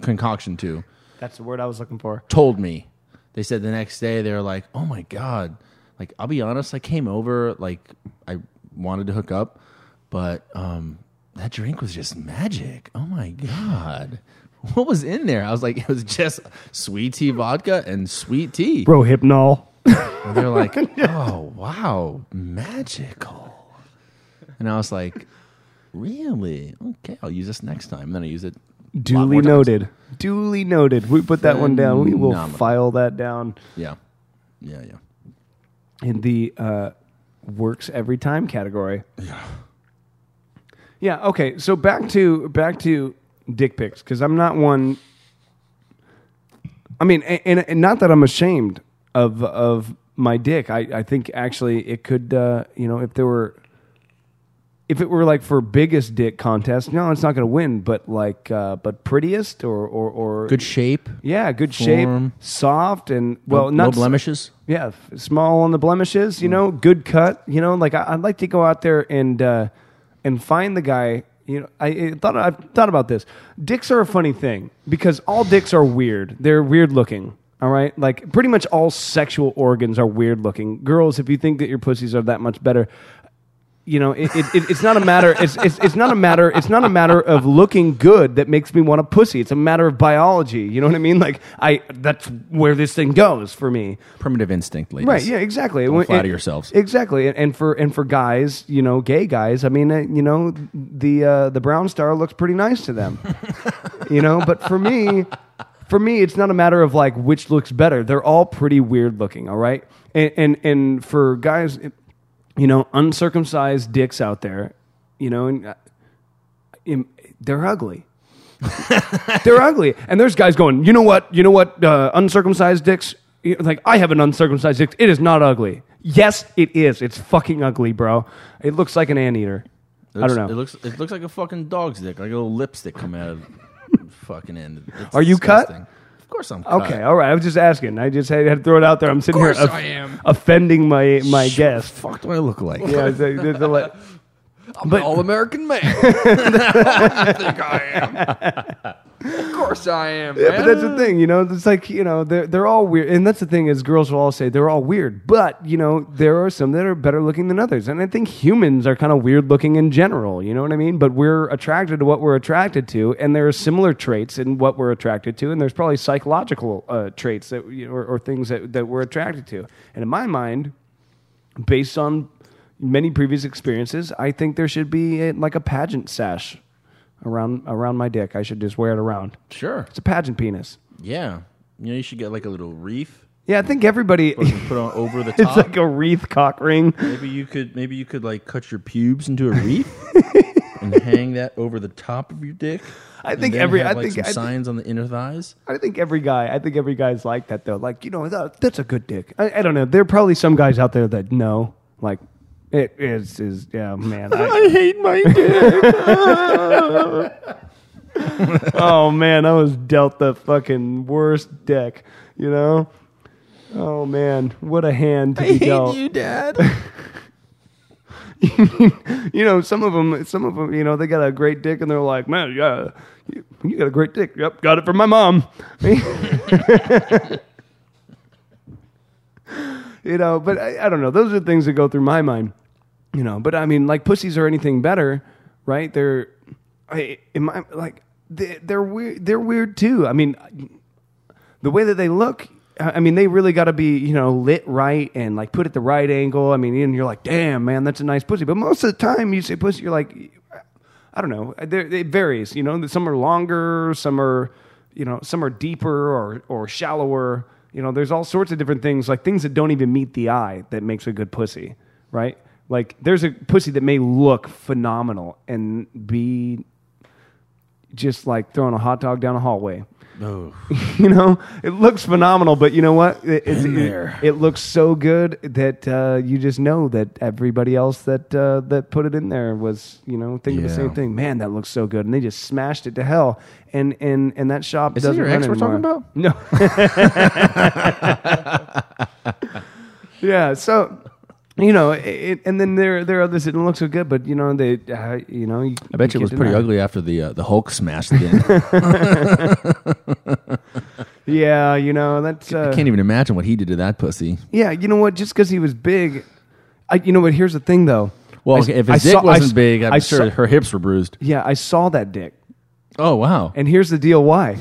[SPEAKER 5] concoction to
[SPEAKER 4] That's the word I was looking for.
[SPEAKER 5] told me. They said the next day they were like, "Oh my god!" Like I'll be honest, I came over like I wanted to hook up, but um, that drink was just magic. Oh my god. What was in there? I was like, it was just sweet tea vodka and sweet tea.
[SPEAKER 4] Bro, hypnol.
[SPEAKER 5] And they're like, oh, wow, magical. And I was like, really? Okay, I'll use this next time. And then I use it. a lot
[SPEAKER 4] Duly
[SPEAKER 5] more times.
[SPEAKER 4] noted. Duly noted. We put that one down. We will
[SPEAKER 5] Phenomenal.
[SPEAKER 4] file that down
[SPEAKER 5] Yeah. Yeah, yeah.
[SPEAKER 4] in the uh, works every time category. Yeah. Yeah. Okay. So back to back to dick pics because I'm not one. I mean, a- and, and not that I'm ashamed of of my dick. I, I think actually it could, uh, you know, if there were, if it were like for biggest dick contest, no, it's not going to win. But like, uh, but prettiest or or, or
[SPEAKER 5] Good shape.
[SPEAKER 4] yeah, good
[SPEAKER 5] Form.
[SPEAKER 4] shape, soft, and well,
[SPEAKER 5] no,
[SPEAKER 4] not
[SPEAKER 5] no blemishes.
[SPEAKER 4] yeah, small on the blemishes, you know, good cut, you know. Like I, I'd like to go out there and uh, and find the guy. You know, I, I thought I've thought about this. Dicks are a funny thing because all dicks are weird. They're weird looking. All right, like pretty much all sexual organs are weird looking. Girls, if you think that your pussies are that much better, you know, it, it, it- it's not a matter. It's, it's, it's not a matter. It's not a matter of looking good that makes me want a pussy. It's a matter of biology. You know what I mean? Like I, that's where this thing goes for me.
[SPEAKER 5] Primitive instinct, ladies.
[SPEAKER 4] Right? Yeah, exactly.
[SPEAKER 5] Don't flatter yourselves.
[SPEAKER 4] Exactly. And, and for and for guys, you know, gay guys. I mean, uh, you know, the uh, the brown star looks pretty nice to them. you know, but for me, for me, it's not a matter of like which looks better. They're all pretty weird looking. All right. And and, and for guys, you know, uncircumcised dicks out there, you know, and, uh, im- they're ugly. they're ugly. And there's guys going, you know what? You know what? Uh, uncircumcised dicks. Like I have an uncircumcised dick. It is not ugly. Yes, it is. It's fucking ugly, bro. It looks like an anteater.
[SPEAKER 5] It
[SPEAKER 4] I don't know.
[SPEAKER 5] It looks it looks like a fucking dog's dick, like a little lipstick coming out of fucking end. It's
[SPEAKER 4] Are you cut?
[SPEAKER 5] Of course I'm cut.
[SPEAKER 4] Okay, all right. I was just asking. I just had, had to throw it out there. I'm sitting here
[SPEAKER 6] course I am.
[SPEAKER 4] offending my my guest.
[SPEAKER 5] Fuck do I look like?
[SPEAKER 4] Yeah, the, the, the, le-
[SPEAKER 6] I'm
[SPEAKER 4] But-
[SPEAKER 6] an all American man. I think I am. Of course I am.
[SPEAKER 4] Yeah, but that's the thing, you know. It's like you know they're they're all weird, and that's the thing is girls will all say they're all weird, but you know there are some that are better looking than others, and I think humans are kind of weird looking in general. You know what I mean? But we're attracted to what we're attracted to, and there are similar traits in what we're attracted to, and there's probably psychological uh, traits that you know, or, or things that that we're attracted to. And in my mind, based on many previous experiences, I think there should be a, like a pageant sash around around my dick. I should just wear it around.
[SPEAKER 5] Sure.
[SPEAKER 4] It's a pageant penis.
[SPEAKER 5] Yeah. You know, you should get like a little wreath.
[SPEAKER 4] Yeah, I think everybody.
[SPEAKER 5] Put on over the
[SPEAKER 4] it's
[SPEAKER 5] top.
[SPEAKER 4] like a wreath cock ring.
[SPEAKER 5] maybe you could maybe you could like cut your pubes into a wreath and hang that over the top of your dick.
[SPEAKER 4] I think every-
[SPEAKER 5] have,
[SPEAKER 4] I
[SPEAKER 5] like,
[SPEAKER 4] think- I think-
[SPEAKER 5] signs on the inner thighs.
[SPEAKER 4] I think every guy. I think every guy's like that though. Like you know, that, that's a good dick. I, I don't know. There are probably some guys out there that know. Like it is is yeah, man. I,
[SPEAKER 5] hate my dick.
[SPEAKER 4] oh man, I was dealt the fucking worst deck. You know. Oh man, what a hand to be dealt.
[SPEAKER 5] Dad.
[SPEAKER 4] you know, some of them, some of them, you know, they got a great dick, and they're like, "Man, yeah, you, you got a great dick." Yep, got it from my mom. You know, but I, I don't know. Those are things that go through my mind. You know, but I mean, like pussies are anything better, right? They're, I, in my like, they, they're weird. They're weird too. I mean, the way that they look. I mean, they really got to be, you know, lit right and like put at the right angle. I mean, and you're like, damn, man, that's a nice pussy. But most of the time, you say pussy, you're like, I don't know. It varies. You know, some are longer, some are, you know, some are deeper or or shallower. You know, there's all sorts of different things, like things that don't even meet the eye that makes a good pussy, right? Like there's a pussy that may look phenomenal and be just like throwing a hot dog down a hallway.
[SPEAKER 5] Oh.
[SPEAKER 4] you know, it looks phenomenal, but you know what? It, it, it, it looks so good that uh, you just know that everybody else that uh, that put it in there was, you know, thinking the same thing. Man, that looks so good, and they just smashed it to hell. And and and that shop
[SPEAKER 5] Is
[SPEAKER 4] doesn't
[SPEAKER 5] your ex we're talking about?
[SPEAKER 4] No. yeah. So. You know, it, and then there there are others that don't look so good, but you know they, uh, you know, you,
[SPEAKER 5] I bet you it was pretty ugly after the uh, the Hulk smashed it in.
[SPEAKER 4] Yeah, you know that's. Uh,
[SPEAKER 5] I can't even imagine what he did to that pussy.
[SPEAKER 4] Yeah, you know what? Just because he was big, I, you know what? Here's the thing, though.
[SPEAKER 5] Well,
[SPEAKER 4] I-
[SPEAKER 5] if
[SPEAKER 4] I
[SPEAKER 5] his dick
[SPEAKER 4] saw-
[SPEAKER 5] wasn't big, I'm
[SPEAKER 4] I
[SPEAKER 5] sure
[SPEAKER 4] saw-
[SPEAKER 5] her hips were bruised.
[SPEAKER 4] Yeah, I saw that dick,
[SPEAKER 5] Oh wow!
[SPEAKER 4] and here's the deal: why?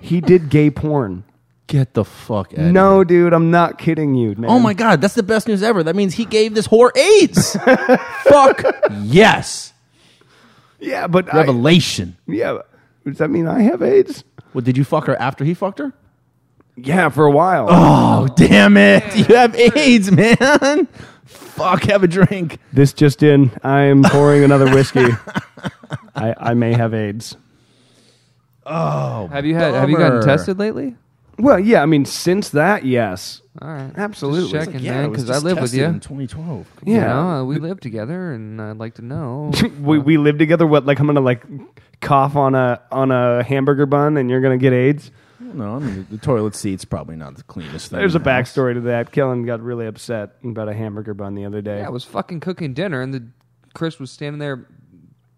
[SPEAKER 4] He did gay porn.
[SPEAKER 5] Get the fuck out!
[SPEAKER 4] No, dude, I'm not kidding you, man.
[SPEAKER 5] Oh my god, that's the best news ever. That means he gave this whore AIDS. fuck yes.
[SPEAKER 4] Yeah, but I,
[SPEAKER 5] Revelation.
[SPEAKER 4] yeah, does that mean I have AIDS?
[SPEAKER 5] Well, did you fuck her after he fucked her?
[SPEAKER 4] Yeah, for a while.
[SPEAKER 5] Oh damn it! You have AIDS, man. Fuck, have a drink.
[SPEAKER 4] This just in: I am pouring another whiskey. I, I may have AIDS. Oh.
[SPEAKER 6] Have you had? Have you gotten
[SPEAKER 5] bummer.
[SPEAKER 6] tested lately?
[SPEAKER 4] Well, yeah, I mean, since that, yes,
[SPEAKER 6] All right,
[SPEAKER 4] Absolutely.
[SPEAKER 6] Just checking,
[SPEAKER 5] Yeah,
[SPEAKER 6] man, because I live with you.
[SPEAKER 5] in 2012.
[SPEAKER 6] You
[SPEAKER 4] yeah.
[SPEAKER 6] know, uh, we live together, and I'd like to know.
[SPEAKER 4] we we live together. What, like I'm gonna like cough on a on a hamburger bun, and you're gonna get AIDS?
[SPEAKER 5] No, I mean the, the toilet seat's probably not the cleanest thing.
[SPEAKER 4] There's a
[SPEAKER 5] in the house.
[SPEAKER 4] backstory to that. Kellen got really upset about a hamburger bun the other day.
[SPEAKER 6] yeah, I was fucking cooking dinner, and the Chris was standing there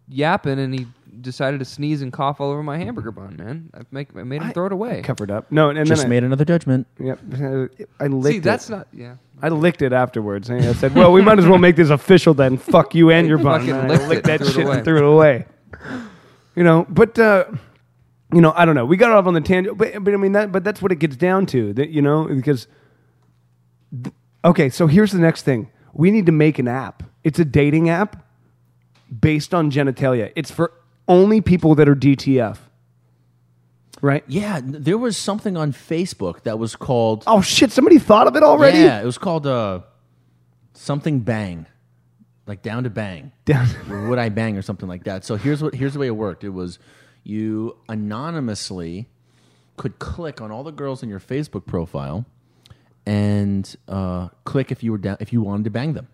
[SPEAKER 6] yapping, and he decided to sneeze and cough all over my hamburger bun. Man, I make I made him throw it away.
[SPEAKER 4] covered up. No, and
[SPEAKER 5] Just
[SPEAKER 4] then
[SPEAKER 5] made another judgment.
[SPEAKER 4] I, yep, I licked
[SPEAKER 6] See, that's
[SPEAKER 4] it.
[SPEAKER 6] not. Yeah,
[SPEAKER 4] I licked it afterwards. And I said, "Well, we might as well make this official then. Fuck you and your bun."
[SPEAKER 6] fucking
[SPEAKER 4] And I
[SPEAKER 6] licked
[SPEAKER 4] licked
[SPEAKER 6] it,
[SPEAKER 4] that
[SPEAKER 6] threw it
[SPEAKER 4] shit
[SPEAKER 6] away.
[SPEAKER 4] and threw it away. You know, but uh, you know, I don't know. We got off on the tangent, but, but I mean that. But that's what it gets down to. That you know, because okay. So here's the next thing. We need to make an app. It's a dating app based on genitalia. It's for only people that are DTF. Right?
[SPEAKER 5] Yeah, there was something on Facebook that was called.
[SPEAKER 4] Oh shit! Somebody thought of it already.
[SPEAKER 5] Yeah, it was called uh, something bang, like down to bang.
[SPEAKER 4] Down-
[SPEAKER 5] Or would I bang or something like that? So here's what here's the way it worked. It was you anonymously could click on all the girls in your Facebook profile, and uh, click if you were down if you wanted to bang them.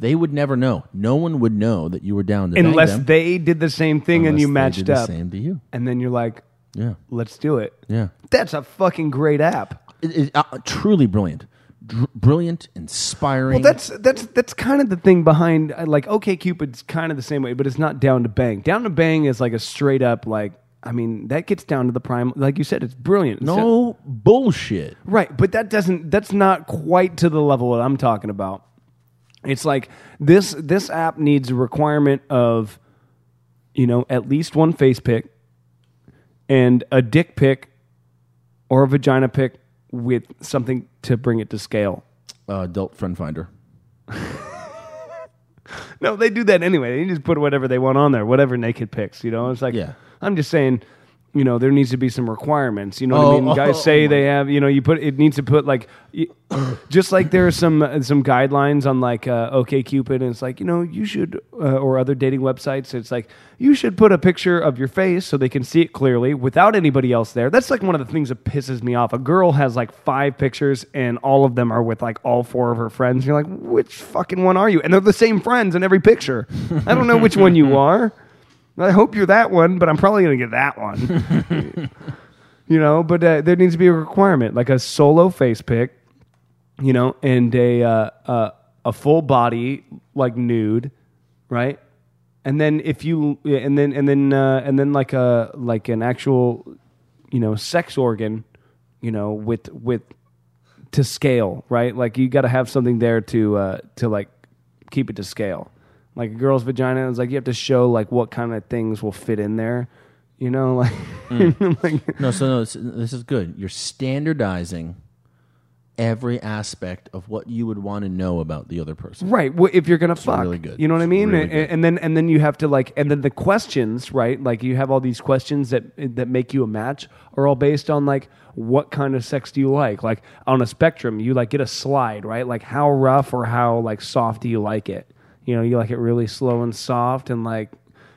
[SPEAKER 5] They would never know. No one would know that you were down to
[SPEAKER 4] Unless
[SPEAKER 5] them.
[SPEAKER 4] they did the same thing and
[SPEAKER 5] unless
[SPEAKER 4] you
[SPEAKER 5] they
[SPEAKER 4] matched
[SPEAKER 5] did the
[SPEAKER 4] up.
[SPEAKER 5] same to you.
[SPEAKER 4] And then you're like,
[SPEAKER 5] Yeah,
[SPEAKER 4] let's do it.
[SPEAKER 5] yeah.
[SPEAKER 4] That's a fucking great app.
[SPEAKER 5] It, it, uh, truly brilliant, Dr- brilliant, inspiring.
[SPEAKER 4] Well, that's that's that's kind of the thing behind uh, like OK Cupid's kind of the same way, but it's not down to bang. Down to bang is like a straight up like I mean that gets down to the prime. Like you said, it's brilliant. It's
[SPEAKER 5] no bullshit.
[SPEAKER 4] Right, but that doesn't that's not quite to the level that I'm talking about. It's like this this app needs a requirement of you know, at least one face pic and a dick pic or a vagina pic with something to bring it to scale.
[SPEAKER 5] Uh, adult friend finder.
[SPEAKER 4] No, they do that anyway. They just put whatever they want on there, whatever naked pics, you know. It's like
[SPEAKER 5] Yeah.
[SPEAKER 4] I'm just saying you know, there needs to be some requirements. You know what
[SPEAKER 5] Oh,
[SPEAKER 4] I mean? Guys
[SPEAKER 5] oh,
[SPEAKER 4] say
[SPEAKER 5] oh
[SPEAKER 4] they have, you know, you put it needs to put like, just like there are some some guidelines on like uh, OK Cupid, and it's like you know you should uh, or other dating websites. It's like you should put a picture of your face so they can see it clearly without anybody else there. That's like one of the things that pisses me off. A girl has like five pictures, and all of them are with like all four of her friends. You're like, which fucking one are you? And they're the same friends in every picture. I don't know which one you are. I hope you're that one, but I'm probably going to get that one. you know, but uh, there needs to be a requirement, like a solo face pick, you know, and a uh, uh, a full body like nude, right? And then if you and then and then uh, and then like a like an actual, you know, sex organ, you know, with with to scale, right? Like you got to have something there to uh, to like keep it to scale. Like a girl's vagina is like you have to show like what kind of things will fit in there. You know, like, mm. like
[SPEAKER 5] No, so no, this, this is good. You're standardizing every aspect of what you would want to know about the other person.
[SPEAKER 4] right. Well, if you're gonna fuck,
[SPEAKER 5] really good.
[SPEAKER 4] You know what I mean?
[SPEAKER 5] really
[SPEAKER 4] and, and then and then you have to like and then the questions, right? Like you have all these questions that that make you a match are all based on like what kind of sex do you like? Like on a spectrum, you like get a slide, right? Like how rough or how like soft do you like it? You know, you like it really slow and soft and like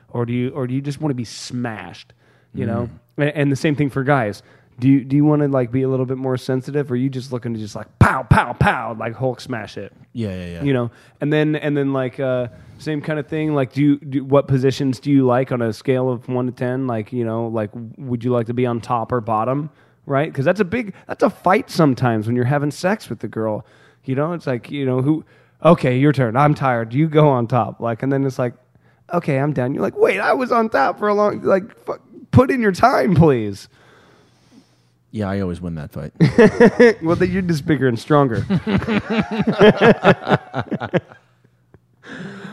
[SPEAKER 4] or do you or do you just want to be smashed? You know?
[SPEAKER 5] Mm.
[SPEAKER 4] And, and the same thing for guys. Do you do you want to like be a little bit more sensitive or are you just looking to just like pow pow pow like Hulk smash it?
[SPEAKER 5] Yeah, yeah, yeah.
[SPEAKER 4] you know and then and then like uh same kind of thing like do you do, what positions do you like on a scale of 1 to 10 like you know like would you like to be on top or bottom right because that's a big that's a fight sometimes when you're having sex with the girl you know it's like you know who okay your turn i'm tired you go on top like and then it's like okay i'm done. you're like wait i was on top for a long like put in your time please
[SPEAKER 5] yeah, I always win that fight.
[SPEAKER 4] well then you're just bigger and stronger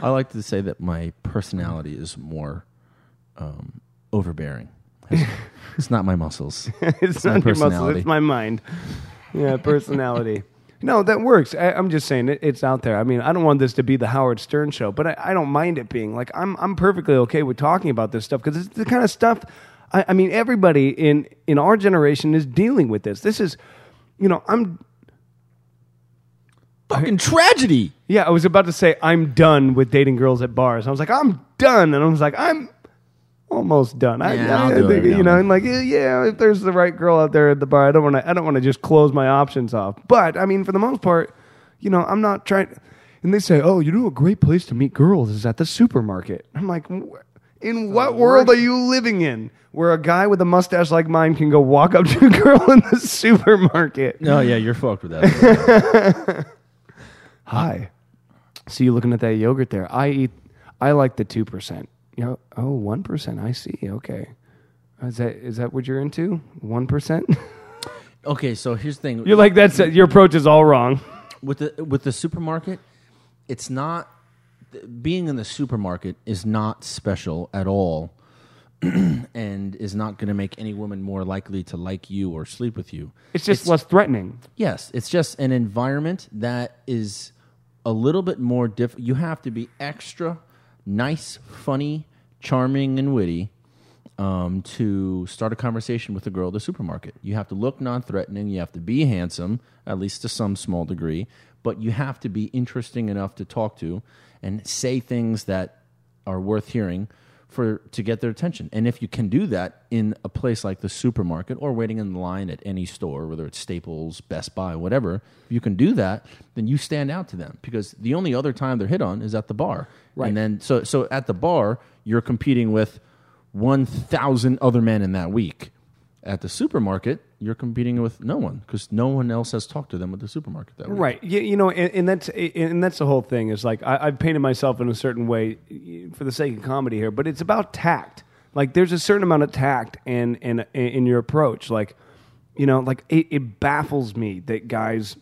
[SPEAKER 5] I like to say that my personality is more um, overbearing. it's not my muscles.
[SPEAKER 4] it's
[SPEAKER 5] my
[SPEAKER 4] not your muscles. It's my mind. Yeah, personality. No, that works. I, I'm just saying it, it's out there. I mean, I don't want this to be the Howard Stern show, but I, I don't mind it being like I'm. I'm perfectly okay with talking about this stuff because it's the kind of stuff. I, I mean, everybody in in our generation is dealing with this. This is, you know, I'm.
[SPEAKER 5] Fucking tragedy.
[SPEAKER 4] Yeah, I was about to say I'm done with dating girls at bars. I was like, I'm done, and I was like, I'm almost done. I,
[SPEAKER 5] Yeah,
[SPEAKER 4] I-
[SPEAKER 5] I'll
[SPEAKER 4] I
[SPEAKER 5] do
[SPEAKER 4] think,
[SPEAKER 5] it
[SPEAKER 4] you know,
[SPEAKER 5] and
[SPEAKER 4] and like, yeah, yeah, if there's the right girl out there at the bar, I don't want to. I don't want to just close my options off. But I mean, for the most part, you know, I'm not trying. And they say, oh, you know, a great place to meet girls is at the supermarket. I'm like, "Wh- in what world are you living in? Where a guy with a mustache like mine can go walk up to a girl in the supermarket?
[SPEAKER 5] No, yeah, you're fucked with that.
[SPEAKER 4] Hi. So you looking at that yogurt there? I eat. I like the two percent. You know, oh, one percent. I see. Okay. Uh, is that is that what you're into? One percent.
[SPEAKER 5] okay, so here's the thing.
[SPEAKER 4] You're like that's your approach is all wrong.
[SPEAKER 5] with the with the supermarket, it's not being in the supermarket is not special at all, and is not going to make any woman more likely to like you or sleep with you.
[SPEAKER 4] It's just less threatening.
[SPEAKER 5] Yes, it's just an environment that is a little bit more diff. You have to be extra nice, funny, charming, and witty um, to start a conversation with a girl at the supermarket. You have to look non-threatening. You have to be handsome, at least to some small degree, but you have to be interesting enough to talk to and say things that are worth hearing for to get their attention. And if you can do that in a place like the supermarket or waiting in line at any store, whether it's Staples, Best Buy, whatever, if you can do that, then you stand out to them because the only other time they're hit on is at the bar.
[SPEAKER 4] Right.
[SPEAKER 5] And then so so at the bar, you're competing with 1,000 other men in that week. At the supermarket, you're competing with no one because no one else has talked to them at the supermarket that week.
[SPEAKER 4] Right. You, you know, and, and that's and that's the whole thing. Is like I, I've painted myself in a certain way for the sake of comedy here, but it's about tact. Like there's a certain amount of tact and and in your approach. Like you know, like it, it baffles me that guys,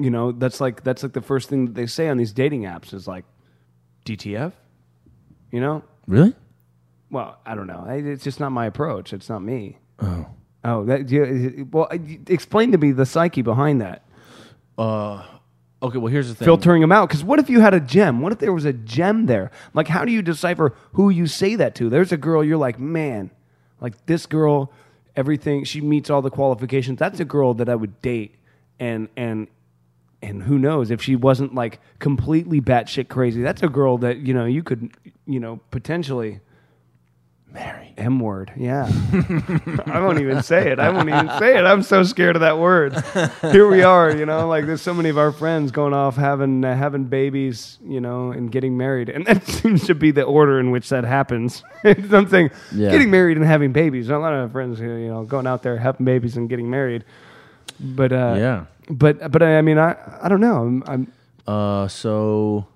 [SPEAKER 4] you know, that's like that's like the first thing that they say on these dating apps is like, DTF. You know,
[SPEAKER 5] Really?
[SPEAKER 4] well, I don't know. It's just not my approach. It's not me. Oh. Oh, that, you, well, explain to me the psyche behind that.
[SPEAKER 5] Uh, okay, well here's the thing.
[SPEAKER 4] filtering them out. Because what if you had a gem? What if there was a gem there? Like, how do you decipher who you say that to? There's a girl you're like, man, like this girl, everything she meets all the qualifications. That's a girl that I would date, and and and who knows if she wasn't like completely batshit crazy. That's a girl that you know you could you know potentially.
[SPEAKER 5] Mary.
[SPEAKER 4] M word, yeah. I won't even say it. I won't even say it. I'm so scared of that word. Here we are, you know, like there's so many of our friends going off having uh, having babies, you know, and getting married, and that seems to be the order in which that happens. Saying
[SPEAKER 5] Yeah.
[SPEAKER 4] getting married and having babies. A lot of friends, who, you know, going out there having babies and getting married. But uh,
[SPEAKER 5] Yeah.
[SPEAKER 4] but but I mean, I I don't know. I'm I'm,
[SPEAKER 5] Uh so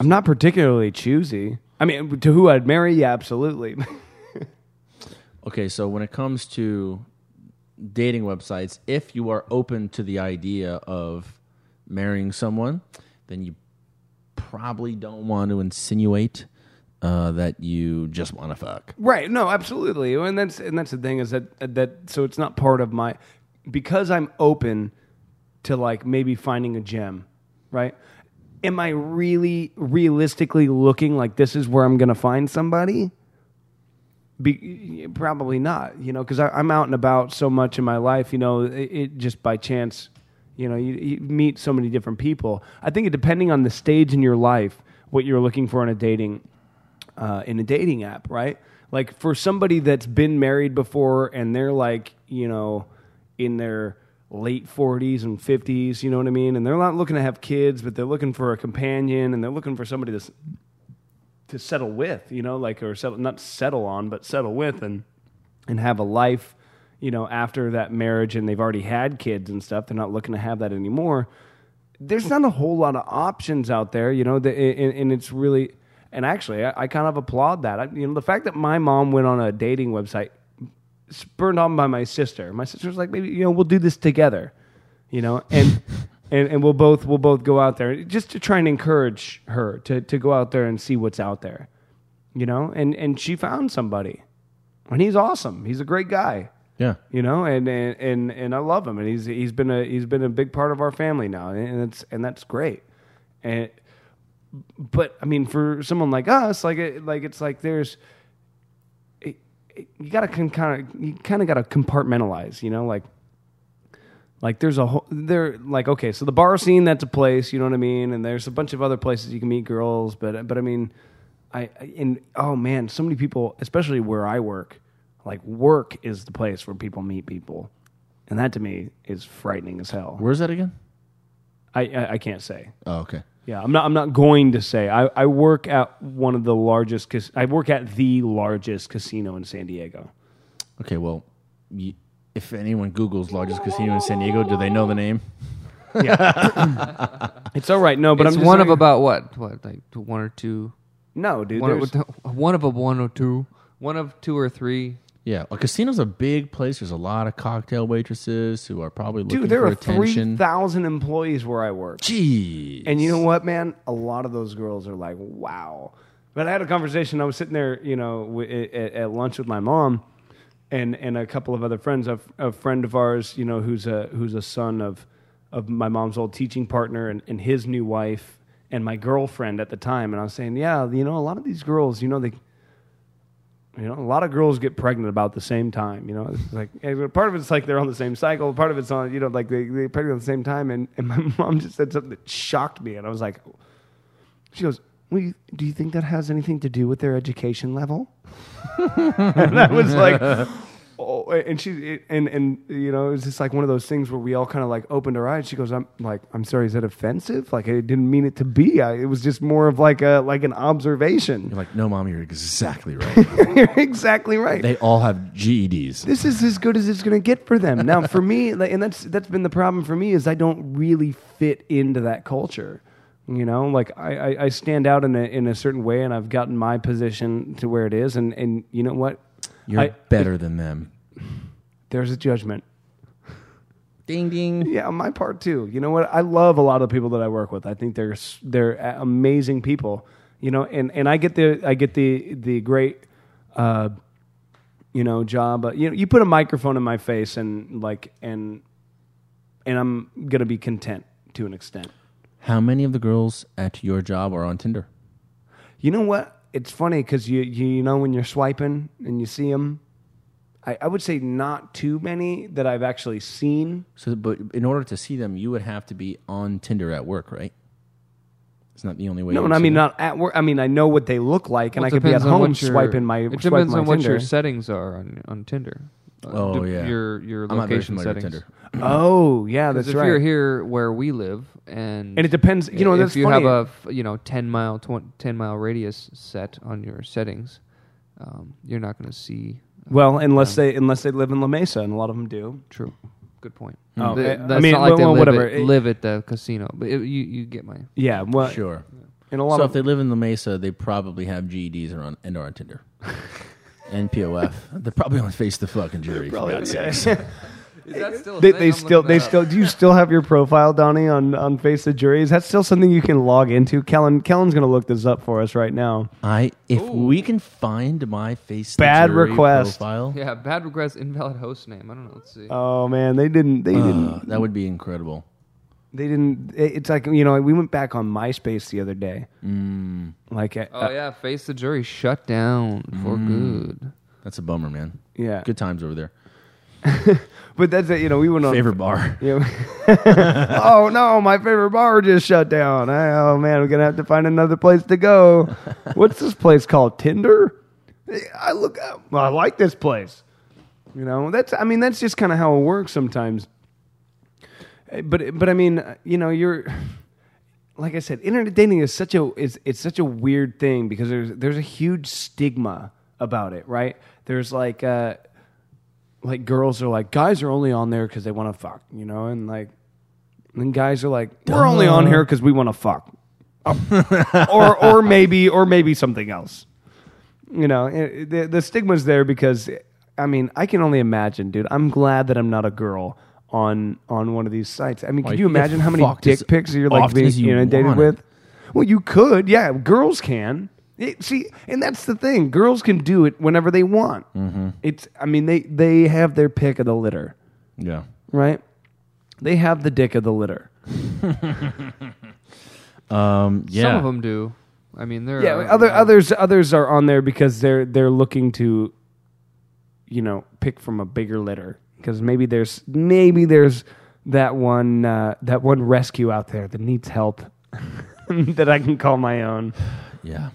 [SPEAKER 4] I'm not particularly choosy. I mean, to who I'd marry, yeah, absolutely.
[SPEAKER 5] Okay, so when it comes to dating websites, if you are open to the idea of marrying someone, then you probably don't want to insinuate uh, that you just want to fuck.
[SPEAKER 4] Right. No, absolutely. And that's and that's the thing is that that so it's not part of my because I'm open to like maybe finding a gem, right? Am I really realistically looking like this is where I'm going to find somebody? Be, probably not, you know, because I'm out and about so much in my life, you know, it, it just by chance, you know, you, you meet so many different people. I think it, depending on the stage in your life, what you're looking for in a dating uh, in a dating app, right? Like for somebody that's been married before and they're like, you know, in their late 40s and 50s, you know what I mean? And they're not looking to have kids, but they're looking for a companion and they're looking for somebody to to settle with, you know, like or settle not settle on, but settle with and and have a life, you know, after that marriage and they've already had kids and stuff. They're not looking to have that anymore. There's not a whole lot of options out there, you know, the, and, and it's really and actually I, I kind of applaud that. I, you know, the fact that my mom went on a dating website spurred on by my sister. My sister was like, maybe you know, we'll do this together, you know, and and and we'll both we'll both go out there just to try and encourage her to to go out there and see what's out there, you know. And and she found somebody, and he's awesome. He's a great guy,
[SPEAKER 5] Yeah.
[SPEAKER 4] you know, and and and, and I love him, and he's he's been a he's been a big part of our family now, and it's and that's great, and. But I mean, for someone like us, like it, like it's like there's it, it- you gotta kind of you kind of gotta compartmentalize, you know, like like there's a whole there like okay, so the bar scene that's a place, you know what I mean, and there's a bunch of other places you can meet girls, but but I mean, I and oh man, so many people, especially where I work, like work is the place where people meet people, and that to me is frightening as hell.
[SPEAKER 5] Where's that again?
[SPEAKER 4] I I, I can't say.
[SPEAKER 5] Oh, okay.
[SPEAKER 4] Yeah, I'm not. I'm not going to say. I, I work at one of the largest. Cas- I work at the largest casino in San Diego.
[SPEAKER 5] Okay, well, y if anyone Googles largest casino in San Diego, do they know the name?
[SPEAKER 4] Yeah, it's all right. No, but
[SPEAKER 6] it's
[SPEAKER 4] I'm just
[SPEAKER 6] one of
[SPEAKER 4] saying-
[SPEAKER 6] about what? What like one or two?
[SPEAKER 4] No, dude.
[SPEAKER 6] One,
[SPEAKER 4] there's-
[SPEAKER 6] of, one of a one or two. One of two or three.
[SPEAKER 5] Yeah, a casino's a big place. There's a lot of cocktail waitresses who are probably looking
[SPEAKER 4] dude, there
[SPEAKER 5] for
[SPEAKER 4] are three
[SPEAKER 5] attention.
[SPEAKER 4] thousand employees where I work.
[SPEAKER 5] Jeez.
[SPEAKER 4] And you know what, man? A lot of those girls are like, wow. But I had a conversation. I was sitting there, you know, w- at, at lunch with my mom, and and a couple of other friends. A, friend of ours, you know, who's a who's a son of of my mom's old teaching partner and, and his new wife and my girlfriend at the time. And I was saying, yeah, you know, a lot of these girls, you know, they. You know, a lot of girls get pregnant about the same time. You know, it's like part of it's like they're on the same cycle. Part of it's on, you know, like they they pregnant at the same time. And, and my mom just said something that shocked me, and I was like, she goes, you, do you think that has anything to do with their education level? and I was like, oh, and she, and, and, you know, it was just like one of those things where we all kind of like opened our eyes. She goes, I'm like, I'm sorry, is that offensive? Like, I didn't mean it to be. I, it was just more of like a, like an observation.
[SPEAKER 5] You're like, no, mom, you're exactly right.
[SPEAKER 4] You're exactly right.
[SPEAKER 5] they all have GEDs.
[SPEAKER 4] this is as good as it's going to get for them. Now, for me, like, and that's that's been the problem for me is I don't really fit into that culture. You know, like I, I, I stand out in a in a certain way, and I've gotten my position to where it is, and and you know what?
[SPEAKER 5] You're
[SPEAKER 4] I-
[SPEAKER 5] better than them.
[SPEAKER 4] There's a judgment.
[SPEAKER 5] Ding ding.
[SPEAKER 4] Yeah, on my part too. You know what? I love a lot of the people that I work with. I think they're they're amazing people. You know, and, and I get the I get the the great, uh, you know, job. Uh, you know, you put a microphone in my face and like and and I'm gonna be content to an extent.
[SPEAKER 5] How many of the girls at your job are on Tinder?
[SPEAKER 4] You know what? It's funny because you, you you know when you're swiping and you see them, I, I would say not too many that I've actually seen.
[SPEAKER 5] So, but in order to see them, you would have to be on Tinder at work, right? It's not the only way.
[SPEAKER 4] No,
[SPEAKER 5] you
[SPEAKER 4] and I mean not at work. I mean I know what they look like, and
[SPEAKER 6] Well,
[SPEAKER 4] I could be at
[SPEAKER 6] depends on
[SPEAKER 4] home
[SPEAKER 6] what your-
[SPEAKER 4] swiping my.
[SPEAKER 6] It
[SPEAKER 4] swiping
[SPEAKER 6] depends
[SPEAKER 4] my
[SPEAKER 6] on what
[SPEAKER 4] Tinder.
[SPEAKER 6] your settings are on on Tinder. Uh,
[SPEAKER 5] Oh,
[SPEAKER 6] d-
[SPEAKER 5] yeah.
[SPEAKER 6] your your
[SPEAKER 5] I'm not very
[SPEAKER 6] location
[SPEAKER 5] familiar with
[SPEAKER 6] settings.
[SPEAKER 5] Tinder.
[SPEAKER 4] Oh yeah, that's
[SPEAKER 6] if
[SPEAKER 4] right.
[SPEAKER 6] you're here where we live, and
[SPEAKER 4] And it depends- you know,
[SPEAKER 6] if
[SPEAKER 4] that's
[SPEAKER 6] you
[SPEAKER 4] funny.
[SPEAKER 6] have a f- you know ten mile tw- ten mile radius set on your settings, um, you're not going to see.
[SPEAKER 4] well, unless they unless they live in La Mesa, and a lot of them do.
[SPEAKER 6] True, good point.
[SPEAKER 4] Oh,
[SPEAKER 6] Th-
[SPEAKER 4] eh, I
[SPEAKER 6] that's
[SPEAKER 4] mean,
[SPEAKER 6] not like they
[SPEAKER 4] well,
[SPEAKER 6] live,
[SPEAKER 4] whatever.
[SPEAKER 6] At,
[SPEAKER 4] It-
[SPEAKER 6] live at the casino, but it, you you get my
[SPEAKER 4] Yeah, well,
[SPEAKER 5] Sure.
[SPEAKER 4] And a lot
[SPEAKER 5] So
[SPEAKER 4] of
[SPEAKER 5] if they live in La Mesa, they probably have GEDs or on, and are on Tinder. and POF. They're probably on Face the Fucking Jury. for God's sakes.
[SPEAKER 6] Is that still
[SPEAKER 4] they, they still they still do you still have your profile Donnie on on Face the Jury? Is that still something you can log into? Kellen Kellen's going to look this up for us right now.
[SPEAKER 5] I if we can find my Face the
[SPEAKER 4] Bad
[SPEAKER 5] Jury
[SPEAKER 4] request.
[SPEAKER 5] profile,
[SPEAKER 6] Yeah, bad request, invalid host name. I don't know. Let's see.
[SPEAKER 4] Oh man, they didn't they
[SPEAKER 5] uh,
[SPEAKER 4] didn't
[SPEAKER 5] that would be incredible.
[SPEAKER 4] They didn't. It's like you know we went back on MySpace the other day.
[SPEAKER 5] Mm.
[SPEAKER 4] Like uh,
[SPEAKER 6] oh yeah, face the jury shut down for
[SPEAKER 5] Mm.
[SPEAKER 6] good.
[SPEAKER 5] That's a bummer, man.
[SPEAKER 4] yeah,
[SPEAKER 5] Good times over there.
[SPEAKER 4] but that's it. You know we went on
[SPEAKER 5] Favorite bar.
[SPEAKER 4] Yeah. oh no, my favorite bar just shut down. Oh man, we're gonna have to find another place to go. What's this place called? Tinder. I look. Well, I like this place. You know, that's. I mean, that's just kind of how it works sometimes. Eh, But but I mean, you know, you're. Like I said, internet dating is such a is it's such a weird thing because there's there's a huge stigma about it, right? There's like uh, like girls are like guys are only on there because they want to fuck, you know, and like and guys are like we're only on here because we want to fuck, Oh. or or maybe or maybe something else, you know. eh, The the stigma's there because I mean I can only imagine, dude. I'm glad that I'm not a girl on on one of these sites. I mean,
[SPEAKER 5] Well,
[SPEAKER 4] can
[SPEAKER 5] you
[SPEAKER 4] you imagine how many
[SPEAKER 5] fucked
[SPEAKER 4] dick pics you're like
[SPEAKER 5] often
[SPEAKER 4] being
[SPEAKER 5] as you
[SPEAKER 4] inundated
[SPEAKER 5] want
[SPEAKER 4] with? Well, you could, yeah. Girls can. It- see, and that's the thing. Girls can do it whenever they want. Mm-hmm. It's. I mean, they they have their pick of the litter,
[SPEAKER 5] Yeah.
[SPEAKER 4] right? They have the dick of the litter.
[SPEAKER 5] Um, yeah.
[SPEAKER 6] Some of them do. I mean, there.
[SPEAKER 4] Yeah.
[SPEAKER 6] are,
[SPEAKER 4] Other others others are on there because they're they're looking to, you know, pick from a bigger litter because maybe there's maybe there's that one uh, that one rescue out there that needs help that I can call my own.
[SPEAKER 5] Yeah.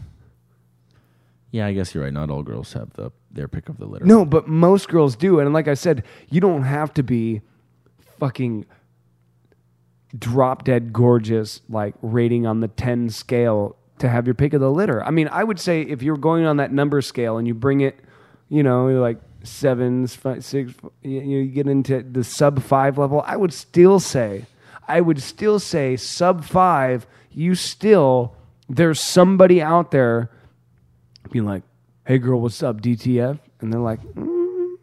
[SPEAKER 5] Yeah, I guess you're right. Not all girls have the their pick of the litter.
[SPEAKER 4] No, but most girls do. And like I said, you don't have to be fucking drop dead gorgeous, like rating on the 10 scale to have your pick of the litter. I mean, I would say if you're going on that number scale and you bring it, you know, like sevens, five, six, you, you get into the sub five level, I would still say, I would still say sub five, you still, there's somebody out there being like, "Hey, girl, what's up, DTF?" And they're like, mm,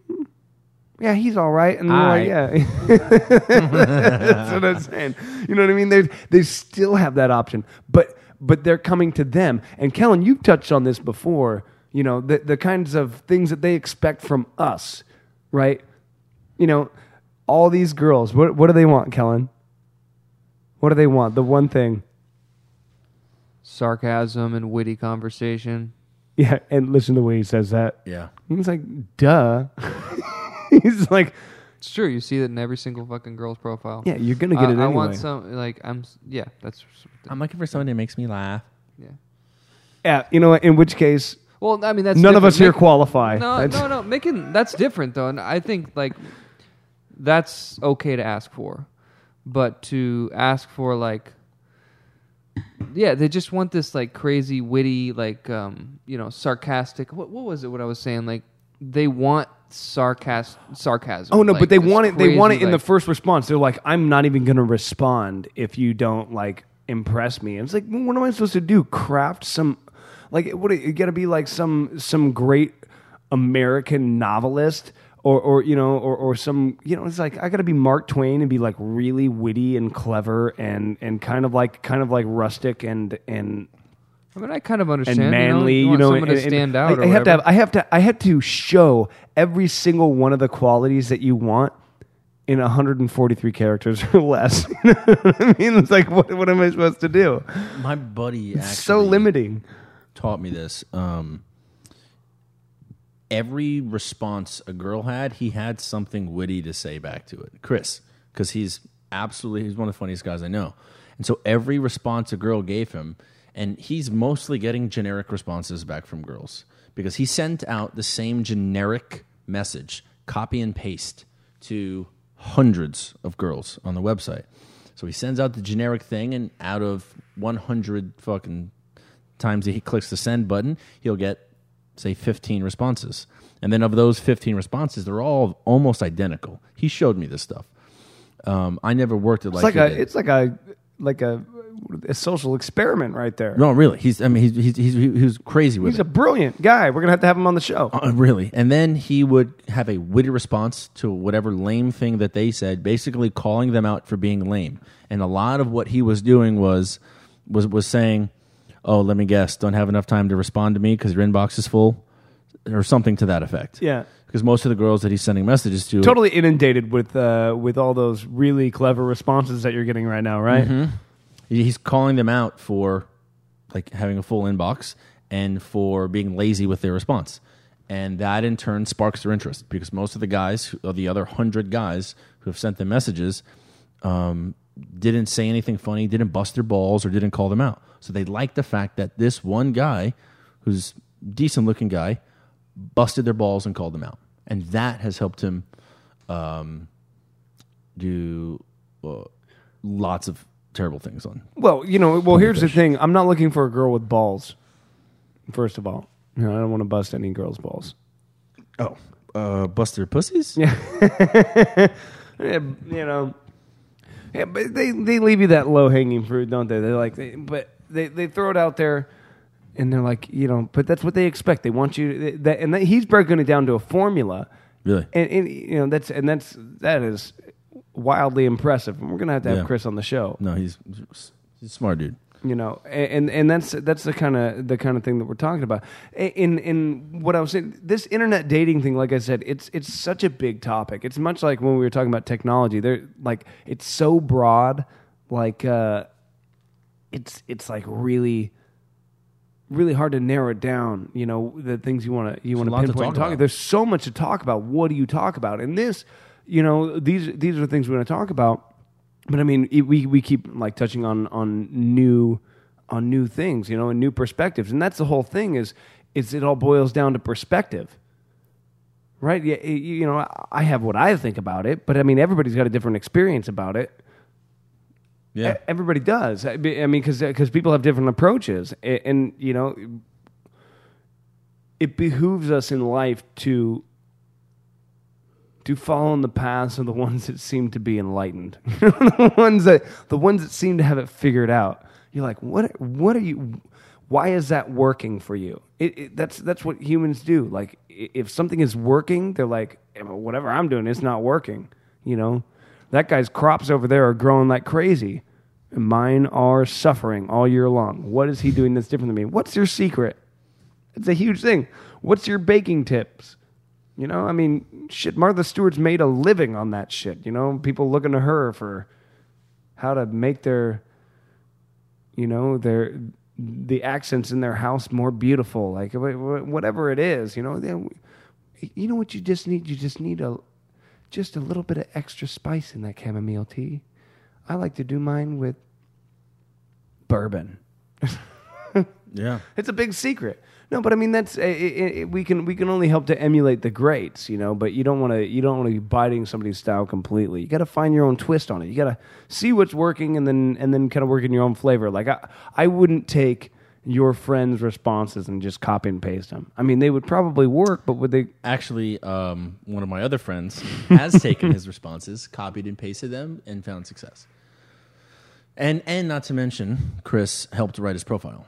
[SPEAKER 4] "Yeah, he's all right." And they're like, "Yeah." That's what I'm saying. You know what I mean? They they still have that option, but but they're coming to them. And Kellen, you've touched on this before. You know the the kinds of things that they expect from us, right? You know, all these girls. What what do they want, Kellen? What do they want? The one thing.
[SPEAKER 6] sarcasm and witty conversation.
[SPEAKER 4] Yeah, and listen to the way he says that.
[SPEAKER 5] Yeah.
[SPEAKER 4] He's like, duh. He's like,
[SPEAKER 6] It's true. You see that in every single fucking girl's profile.
[SPEAKER 4] yeah, you're gonna get
[SPEAKER 6] Uh,
[SPEAKER 4] it
[SPEAKER 6] I
[SPEAKER 4] anyway.
[SPEAKER 6] want some like I'm. s- Yeah, that's.
[SPEAKER 5] I'm looking for somebody that makes me laugh.
[SPEAKER 6] Yeah.
[SPEAKER 4] Yeah, you know, in which case,
[SPEAKER 6] Well, I mean, that's
[SPEAKER 4] none of
[SPEAKER 6] different.
[SPEAKER 4] us here
[SPEAKER 6] Make-
[SPEAKER 4] qualify.
[SPEAKER 6] No,
[SPEAKER 4] That's-
[SPEAKER 6] no, no. Making that's different though, and I think like that's okay to ask for, but to ask for like, yeah, they just want this like crazy, witty, like um, you know, sarcastic. What what was it? What I was saying? Like they want sarcas sarcasm.
[SPEAKER 4] Oh no,
[SPEAKER 6] like,
[SPEAKER 4] but they want it. They want it
[SPEAKER 6] crazy,
[SPEAKER 4] in the first response. They're like, "I'm not even going to respond if you don't like impress me." And it's like, well, what am I supposed to do? Craft some, like, what? You got to be like some some great American novelist, or or you know, or or some you know. It's like I got to be Mark Twain and be like really witty and clever and and kind of like kind of like rustic and and
[SPEAKER 6] I mean, I kind of
[SPEAKER 4] and
[SPEAKER 6] understand.
[SPEAKER 4] manly,
[SPEAKER 6] you, know,
[SPEAKER 4] you know,
[SPEAKER 6] someone
[SPEAKER 4] and-
[SPEAKER 6] to stand
[SPEAKER 4] I-
[SPEAKER 6] out.
[SPEAKER 4] I,
[SPEAKER 6] or
[SPEAKER 4] have to have. I have to, I had to show every single one of the qualities that you want in 143 characters or less. You know what I mean, it's like, what, what am I supposed to do?
[SPEAKER 5] My buddy actually
[SPEAKER 4] It's so limiting.
[SPEAKER 5] Taught me this. Um, every response a girl had, he had something witty to say back to it. Chris, because he's absolutely he's one of the funniest guys I know, and so every response a girl gave him, and he's mostly getting generic responses back from girls because he sent out the same generic message, copy and paste to hundreds of girls on the website. So he sends out the generic thing, and out of 100 fucking times he clicks the send button, he'll get say 15 responses. And then of those 15 responses, they're all almost identical. He showed me this stuff. Um, I never worked it like,
[SPEAKER 4] like a,
[SPEAKER 5] did.
[SPEAKER 4] it's like a, like a, a social experiment right there.
[SPEAKER 5] no, really. He's I mean he's he's, he's he was crazy with
[SPEAKER 4] He's
[SPEAKER 5] it.
[SPEAKER 4] a brilliant guy. We're gonna have to have him on the show.
[SPEAKER 5] Uh, really. And then he would have a witty response to whatever lame thing that they said, basically calling them out for being lame. And a lot of what he was doing was was was saying, "Oh, let me guess, don't have enough time to respond to me because your inbox is full," or something to that effect.
[SPEAKER 4] Yeah.
[SPEAKER 5] Because most of the girls that he's sending messages to,
[SPEAKER 4] Totally inundated with uh, with all those really clever responses that you're getting right now, right?
[SPEAKER 5] Mm-hmm. he's calling them out for like having a full inbox and for being lazy with their response and that in turn sparks their interest because most of the guys who- of the other 100 guys who have sent them messages um, didn't say anything funny didn't bust their balls or didn't call them out so they like the fact that this one guy who's decent looking guy busted their balls and called them out and that has helped him um, do uh, lots of terrible things on
[SPEAKER 4] Well, you know, well, here's the thing. I'm not looking for a girl with balls. First of all, you know, I don't want to bust any girls' balls.
[SPEAKER 5] Oh, uh, bust their pussies?
[SPEAKER 4] Yeah, you know, yeah, but they they leave you that low hanging fruit, don't they? They're like, they, but they they throw it out there, and they're like, you know, but that's what they expect. They want you, that, and that, he's broken it down to a formula.
[SPEAKER 5] Really?
[SPEAKER 4] and, and you know that's and that's that is wildly impressive. And we're gonna have to have
[SPEAKER 5] Yeah.
[SPEAKER 4] Chris on the show.
[SPEAKER 5] No, he's he's a smart dude.
[SPEAKER 4] You know and and that's that's the kind of the kind of thing that we're talking about. In in what i was saying this internet dating thing like i said it's it's such a big topic. It's much like when we were talking about technology. They're like it's so broad like uh it's it's like really really hard to narrow it down you know the things you want to you want to pinpoint
[SPEAKER 5] talk
[SPEAKER 4] talk
[SPEAKER 5] about.
[SPEAKER 4] there's so much to talk about. What do you talk about? And this you know these these are the things we want to talk about but I mean, it- we we keep like touching on on new on new things, you know, and new perspectives, and that's the whole thing. Is is it all boils down to perspective, right? Yeah, it- you know, I- have what I think about it, but I mean, everybody's got a different experience about it.
[SPEAKER 5] Yeah.
[SPEAKER 4] Everybody does. I mean, because people have different approaches, A- and, you know, it behooves us in life to to follow in the paths of the ones that seem to be enlightened, the ones that the ones that seem to have it figured out. You're like, what? What are you? Why is that working for you? It, it, that's that's what humans do. Like, if something is working, they're like, "Eh, whatever I'm doing, it's not working. You know, that guy's crops over there are growing like crazy, and mine are suffering all year long. What is he doing that's different than me? What's your secret? It's a huge thing. What's your baking tips? You know, I mean, shit, Martha Stewart's made a living on that shit. You know, people looking to her for how to make their, you know, their the accents in their house more beautiful. Like wh- wh- whatever it is, you know, then you know what you just need. You just need a just a little bit of extra spice in that chamomile tea. I like to do mine with bourbon.
[SPEAKER 5] Yeah.
[SPEAKER 4] It's a big secret. No, but I mean that's it, it, it- we can we can only help to emulate the greats, you know. But you don't want to you don't want to be biting somebody's style completely. You got to find your own twist on it. You got to see what's working and then and then kind of work in your own flavor. Like I I wouldn't take your friends' responses and just copy and paste them. I mean, they would probably work, but would they?
[SPEAKER 5] Actually, um, one of my other friends has taken his responses, copied and pasted them, and found success. And and not to mention, Chris helped write his profile,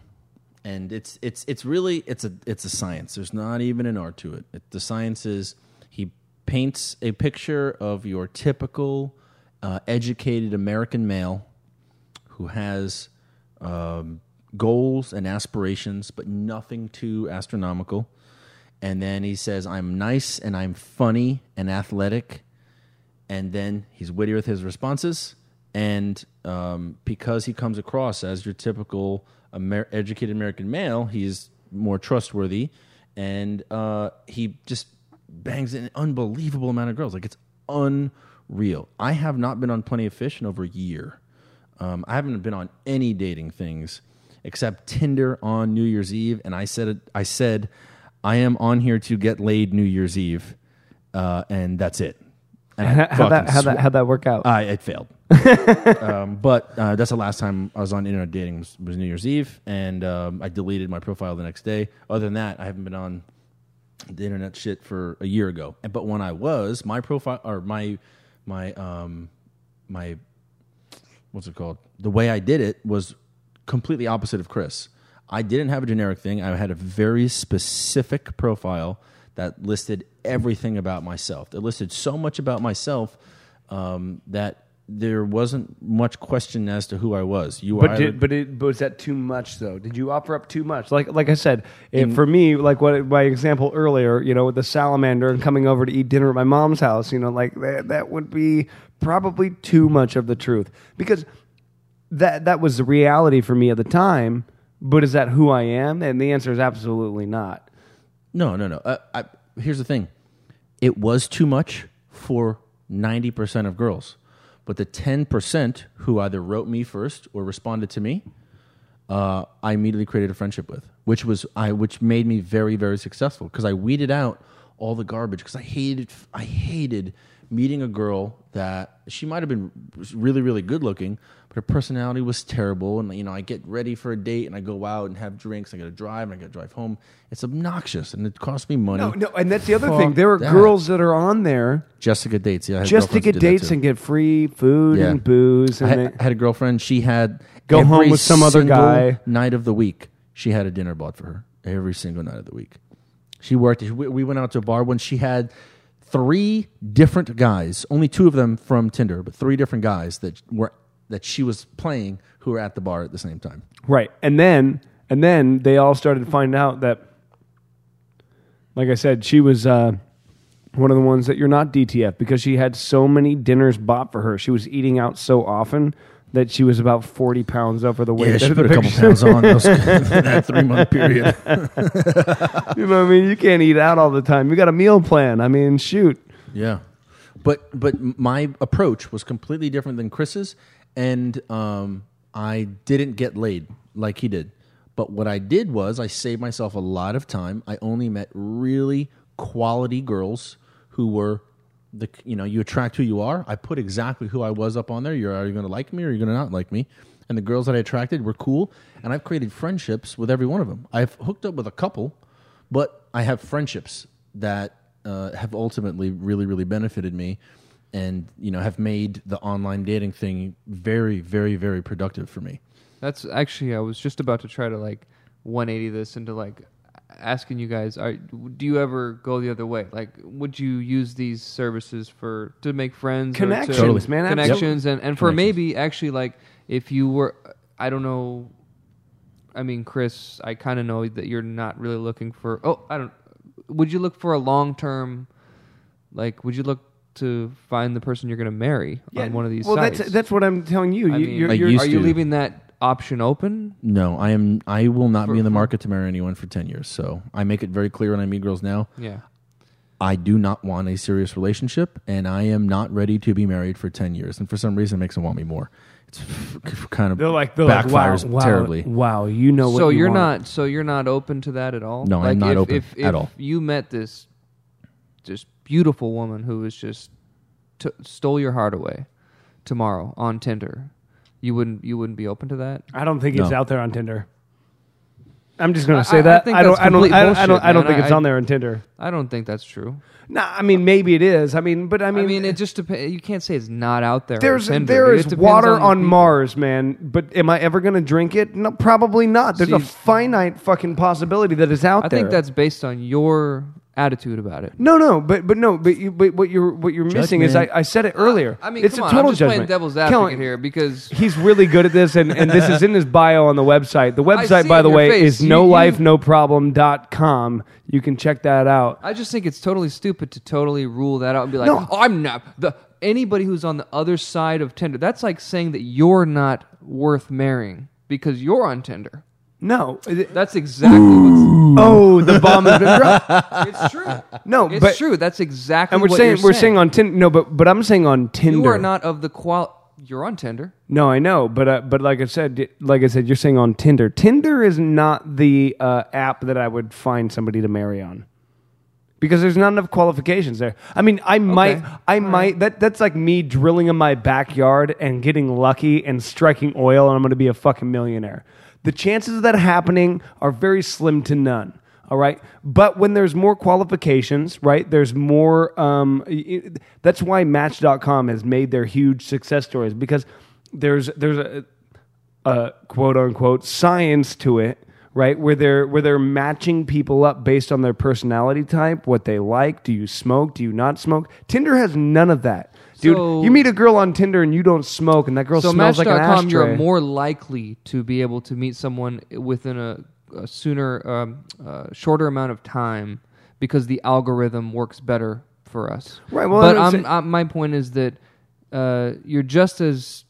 [SPEAKER 5] and it's it's it's really it's a it's a science. There's not even an art to it. it the science is he paints a picture of your typical uh, educated American male who has um, goals and aspirations, but nothing too astronomical. And then he says, I'm nice and I'm funny and athletic. And then he's witty with his responses. And um, because he comes across as your typical Amer- educated American male, he's more trustworthy. And uh, he just bangs an unbelievable amount of girls. Like it's unreal. I have not been on Plenty of Fish in over a year. Um, I haven't been on any dating things except Tinder on New Year's Eve, and I said I said I am on here to get laid New Year's Eve, uh, and that's it. And
[SPEAKER 4] How that how that how that work out?
[SPEAKER 5] I it failed. um, but uh, that's the last time I was on internet dating was, was New Year's Eve, and um, I deleted my profile the next day. Other than that, I haven't been on the internet shit for a year ago. But when I was, my profile or my my um my what's it called? The way I did it was completely opposite of Chris. I didn't have a generic thing. I had a very specific profile that listed everything about myself. It listed so much about myself um, that there wasn't much question as to who I was. You
[SPEAKER 4] But
[SPEAKER 5] are
[SPEAKER 4] did, but it but was that too much though? Did you offer up too much? Like like I said, if, for me, like what my example earlier, you know, with the salamander and coming over to eat dinner at my mom's house, you know, like that that would be probably too much of the truth because that that was the reality for me at the time. But is that who I am? And the answer is absolutely not.
[SPEAKER 5] No, no, no. Uh, I, here's the thing: it was too much for ninety percent of girls, but the ten percent who either wrote me first or responded to me, uh, I immediately created a friendship with, which was I, which made me very, very successful. Because I weeded out all the garbage. Because I hated, I hated meeting a girl that she might have been really, really good looking, but her personality was terrible. And you know, I get ready for a date and I go out and have drinks. I got to drive and I got to drive home. It's obnoxious and it costs me money.
[SPEAKER 4] No, no, and that's the other
[SPEAKER 5] Fuck
[SPEAKER 4] thing. There are
[SPEAKER 5] that.
[SPEAKER 4] girls that are on there
[SPEAKER 5] Jessica dates. Yeah, I had
[SPEAKER 4] just to
[SPEAKER 5] girlfriends who
[SPEAKER 4] get
[SPEAKER 5] did that
[SPEAKER 4] dates
[SPEAKER 5] too.
[SPEAKER 4] and get free food
[SPEAKER 5] Yeah.
[SPEAKER 4] and booze.
[SPEAKER 5] I
[SPEAKER 4] And
[SPEAKER 5] had, I had a girlfriend. She had
[SPEAKER 4] Go home
[SPEAKER 5] every
[SPEAKER 4] with some other
[SPEAKER 5] single
[SPEAKER 4] guy.
[SPEAKER 5] Night of the week, she had a dinner bought for her every single night of the week. She worked. We we went out to a bar when she had three different guys. Only two of them from Tinder, but three different guys that were that she was playing who were at the bar at the same time.
[SPEAKER 4] Right. And then and then they all started finding out that like I said, she was uh, one of the ones that you're not DTF because she had so many dinners bought for her. She was eating out so often that she was about 40 pounds over the weight.
[SPEAKER 5] Yeah, she put a couple pounds on those, that three month period.
[SPEAKER 4] You know what I mean? You can't eat out all the time. You got a meal plan. I mean, shoot.
[SPEAKER 5] Yeah, but but my approach was completely different than Chris's, and um, I didn't get laid like he did. But what I did was I saved myself a lot of time. I only met really quality girls who were the you know you attract who you are. I put exactly who I was up on there. You're you going to like me or you're you going to not like me? And the girls that I attracted were cool, and I've created friendships with every one of them. I've hooked up with a couple, but I have friendships that uh, have ultimately really, really benefited me, and you know have made the online dating thing very, very, very productive for me.
[SPEAKER 6] That's actually I was just about to try to like 180 this into like asking you guys are do you ever go the other way like would you use these services for to make friends or to-
[SPEAKER 4] Connections,
[SPEAKER 5] Totally.
[SPEAKER 4] man.
[SPEAKER 6] connections and, and for
[SPEAKER 5] Connections.
[SPEAKER 6] maybe actually like if you were i don't know i mean chris i kind of know that you're not really looking for oh i don't would you look for a long term like would you look to find the person you're going to marry on one of these sites.
[SPEAKER 4] Well,
[SPEAKER 6] sites
[SPEAKER 4] that's that's what I'm telling you.
[SPEAKER 6] I
[SPEAKER 4] you
[SPEAKER 6] mean,
[SPEAKER 4] you're,
[SPEAKER 5] I
[SPEAKER 4] you're,
[SPEAKER 5] used
[SPEAKER 6] are you
[SPEAKER 5] to.
[SPEAKER 6] leaving that option open
[SPEAKER 5] No, I am. I will not
[SPEAKER 6] For-
[SPEAKER 5] be in the market to marry anyone for ten years. So I make it very clear when I meet girls now.
[SPEAKER 6] yeah
[SPEAKER 5] I do not want a serious relationship, and I am not ready to be married for ten years. And for some reason, it makes them want me more. It's kind of
[SPEAKER 4] They're like they're like wow,
[SPEAKER 5] backfires
[SPEAKER 4] wow,
[SPEAKER 5] terribly.
[SPEAKER 4] Wow, you know what?
[SPEAKER 6] so
[SPEAKER 4] you
[SPEAKER 6] you're
[SPEAKER 4] want.
[SPEAKER 6] not so you're not open to that at all.
[SPEAKER 5] No, I'm not
[SPEAKER 6] if,
[SPEAKER 5] open
[SPEAKER 6] if,
[SPEAKER 5] at all.
[SPEAKER 6] You met this just beautiful woman who was just t- stole your heart away tomorrow on Tinder. You wouldn't you wouldn't be open to that?
[SPEAKER 4] I don't think it's
[SPEAKER 5] No.
[SPEAKER 4] out there on Tinder. I'm just gonna say
[SPEAKER 6] I- I
[SPEAKER 4] that.
[SPEAKER 6] think
[SPEAKER 4] I don't.
[SPEAKER 6] that's
[SPEAKER 4] I don't.
[SPEAKER 6] complete
[SPEAKER 4] I don't. I don't,
[SPEAKER 6] bullshit,
[SPEAKER 4] I don't
[SPEAKER 6] man.
[SPEAKER 4] think it's
[SPEAKER 6] I-
[SPEAKER 4] on there on Tinder.
[SPEAKER 6] I don't think that's true.
[SPEAKER 4] No, I mean maybe it is. I mean, but I
[SPEAKER 6] I
[SPEAKER 4] mean,
[SPEAKER 6] mean, it eh, just depends. You can't say it's not out there.
[SPEAKER 4] there's
[SPEAKER 6] on Tinder.
[SPEAKER 4] there
[SPEAKER 6] It
[SPEAKER 4] is
[SPEAKER 6] depends
[SPEAKER 4] water
[SPEAKER 6] on, the
[SPEAKER 4] on,
[SPEAKER 6] people.
[SPEAKER 4] Mars, man. But am I ever gonna drink it? No, probably not. There's a
[SPEAKER 6] See-
[SPEAKER 4] finite fucking possibility that it's out there.
[SPEAKER 6] I
[SPEAKER 4] there.
[SPEAKER 6] think that's based on your attitude about it.
[SPEAKER 4] no, no, but but no, but you, but what you're what you're missing is I, I said it earlier.
[SPEAKER 6] I mean,
[SPEAKER 4] it's
[SPEAKER 6] come
[SPEAKER 4] a
[SPEAKER 6] on,
[SPEAKER 4] total
[SPEAKER 6] I'm just
[SPEAKER 4] judgment.
[SPEAKER 6] playing devil's
[SPEAKER 4] Kellen,
[SPEAKER 6] advocate here because
[SPEAKER 4] He's really good at this, and, and this is in his bio on the website. The website,
[SPEAKER 6] see
[SPEAKER 4] by
[SPEAKER 6] it
[SPEAKER 4] the
[SPEAKER 6] in your
[SPEAKER 4] way,
[SPEAKER 6] face.
[SPEAKER 4] is
[SPEAKER 6] You-
[SPEAKER 4] nolifenoproblem.com. You can check that out.
[SPEAKER 6] I just think it's totally stupid to totally rule that out and be like,
[SPEAKER 4] No.
[SPEAKER 6] oh, I'm not the anybody who's on the other side of Tinder. That's like saying that you're not worth marrying because you're on Tinder.
[SPEAKER 4] No.
[SPEAKER 6] That's exactly what's
[SPEAKER 4] Oh, the bomb has been dropped.
[SPEAKER 6] it's true.
[SPEAKER 4] No,
[SPEAKER 6] It's
[SPEAKER 4] but
[SPEAKER 6] true. That's exactly
[SPEAKER 4] and we're
[SPEAKER 6] what
[SPEAKER 4] saying
[SPEAKER 6] you're
[SPEAKER 4] we're saying on Tinder. No, but but I'm saying on Tinder.
[SPEAKER 6] you are not of the qual. You're on Tinder.
[SPEAKER 4] No, I know, but uh, but like I said, like I said, you're saying on Tinder. Tinder is not the uh, app that I would find somebody to marry on. Because there's not enough qualifications there. I mean, I might, I might. That that's like me drilling in my backyard and getting lucky and striking oil, and I'm going to be a fucking millionaire. The chances of that happening are very slim to none. All right, but when there's more qualifications, right? There's more. Um, y- that's why Match.com has made their huge success stories because there's there's a, a quote unquote science to it, right? Where they're where they're matching people up based on their personality type, what they like. Do you smoke? Do you not smoke? Tinder has none of that. Dude,
[SPEAKER 6] So-
[SPEAKER 4] you meet a girl on Tinder and you don't smoke, and that girl
[SPEAKER 6] So
[SPEAKER 4] smells like an ashtray.
[SPEAKER 6] you're more likely to be able to meet someone within a, a sooner, um, uh, shorter amount of time because the algorithm works better for us.
[SPEAKER 4] Right, well,
[SPEAKER 6] but
[SPEAKER 4] I'm
[SPEAKER 6] I'm, i my point is that uh, you're just as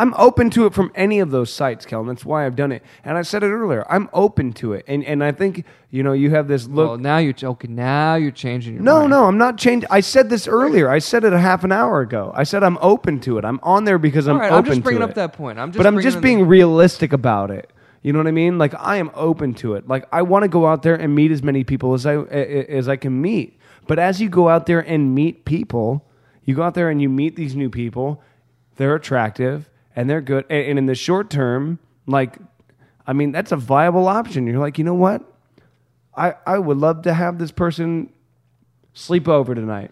[SPEAKER 4] I'm open to it from any of those sites, Kellen. That's why I've done it. And I said it earlier. I'm open to it. And and I think, you know, you have this look.
[SPEAKER 6] well. Now you're okay. Now you're changing your
[SPEAKER 4] no,
[SPEAKER 6] mind.
[SPEAKER 4] no, I'm not changing. I said this earlier. I said it a half an hour ago. I said I'm open to it. I'm on there because I'm
[SPEAKER 6] All right,
[SPEAKER 4] open
[SPEAKER 6] I'm just bringing
[SPEAKER 4] it.
[SPEAKER 6] up that point. I'm just
[SPEAKER 4] but I'm just being realistic about it. You know what I mean? Like I am open to it. Like I want to go out there and meet as many people as I as I can meet. But as you go out there and meet people, you go out there and you meet these new people. They're attractive and they're good. And, and in the short term, like, I mean, that's a viable option. You're like, you know what? I I would love to have this person sleep over tonight.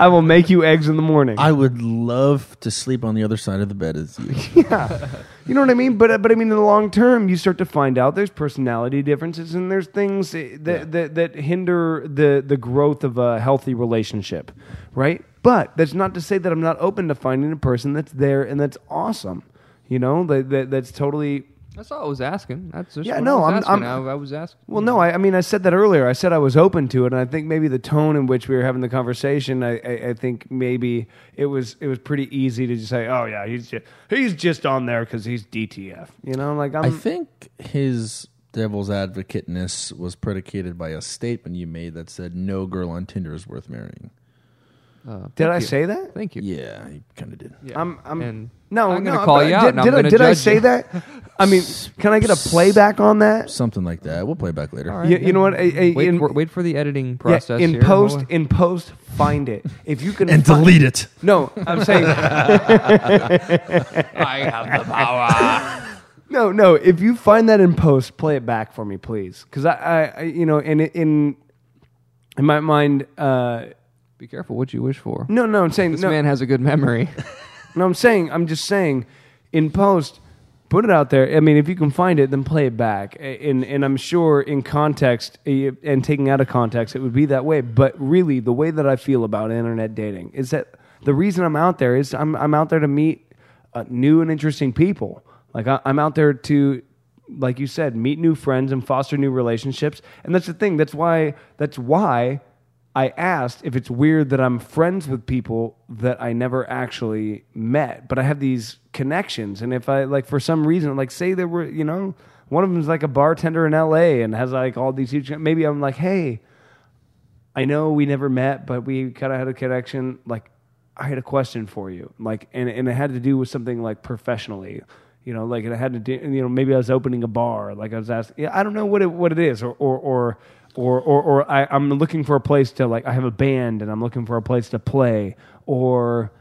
[SPEAKER 4] I will make you eggs in the morning.
[SPEAKER 5] I would love to sleep on the other side of the bed as you.
[SPEAKER 4] Yeah, you know what I mean? But but I mean, in the long term, you start to find out there's personality differences and there's things that that, that hinder the the growth of a healthy relationship, right? But that's not to say that I'm not open to finding a person that's there and that's awesome. You know, that, that that's totally
[SPEAKER 6] That's all I was asking. That's just
[SPEAKER 4] Yeah,
[SPEAKER 6] what
[SPEAKER 4] no,
[SPEAKER 6] I was
[SPEAKER 4] I'm-
[SPEAKER 6] asking.
[SPEAKER 4] I'm-
[SPEAKER 6] I, I was asking.
[SPEAKER 4] well, no, I, I mean, I said that earlier. I said I was open to it, and I think maybe the tone in which we were having the conversation, I, I, I think maybe it was it was pretty easy to just say, "Oh yeah, he's just he's just on there because he's DTF." You know, like I'm.
[SPEAKER 5] I think his devil's advocateness was predicated by a statement you made that said no girl on Tinder is worth marrying.
[SPEAKER 6] Uh,
[SPEAKER 4] did I
[SPEAKER 6] you.
[SPEAKER 4] say that?
[SPEAKER 6] Thank you.
[SPEAKER 5] Yeah, he kind of did.
[SPEAKER 6] Yeah.
[SPEAKER 4] I'm. I'm
[SPEAKER 6] And
[SPEAKER 4] no,
[SPEAKER 6] I'm gonna
[SPEAKER 4] no,
[SPEAKER 6] call you out
[SPEAKER 4] Did,
[SPEAKER 6] and I'm
[SPEAKER 4] did I,
[SPEAKER 6] gonna
[SPEAKER 4] did I say
[SPEAKER 6] you.
[SPEAKER 4] that? I mean, can I get a playback on that?
[SPEAKER 5] Something like that. We'll play back later.
[SPEAKER 6] All right,
[SPEAKER 4] You, you know what? A- a-
[SPEAKER 6] Wait,
[SPEAKER 4] in,
[SPEAKER 6] for, wait for the editing
[SPEAKER 4] yeah,
[SPEAKER 6] process.
[SPEAKER 4] in
[SPEAKER 6] here.
[SPEAKER 4] post, in post, find it if you can
[SPEAKER 5] And
[SPEAKER 4] fi-
[SPEAKER 5] delete it.
[SPEAKER 4] No, I'm saying
[SPEAKER 6] I have the power.
[SPEAKER 4] No, no. If you find that in post, play it back for me, please. Because I, I, I, you know, in in in my mind, uh,
[SPEAKER 6] Be careful what you wish for.
[SPEAKER 4] no, no. I'm saying
[SPEAKER 6] This
[SPEAKER 4] no,
[SPEAKER 6] man has a good memory.
[SPEAKER 4] no. I'm saying, I'm just saying, in post, put it out there. I mean, if you can find it, then play it back. And and I'm sure in context and taking out of context, it would be that way. But really, the way that I feel about internet dating is that the reason I'm out there is I'm I'm out there to meet uh, new and interesting people. Like I, I'm out there to, like you said, meet new friends and foster new relationships. And that's the thing. That's why. That's why I asked if it's weird that I'm friends with people that I never actually met, but I have these connections. And if I like for some reason, like say there were, you know, one of them's like a bartender in L.A. and has like all these huge. Maybe I'm like, hey, I know we never met, but we kind of had a connection. Like, I had a question for you, like, and and it had to do with something like professionally, you know, like it had to do, you know, maybe I was opening a bar, like I was asking, yeah, I don't know what it what it is, or or or or or, or I, I'm looking for a place to like, I have a band and I'm looking for a place to play, or.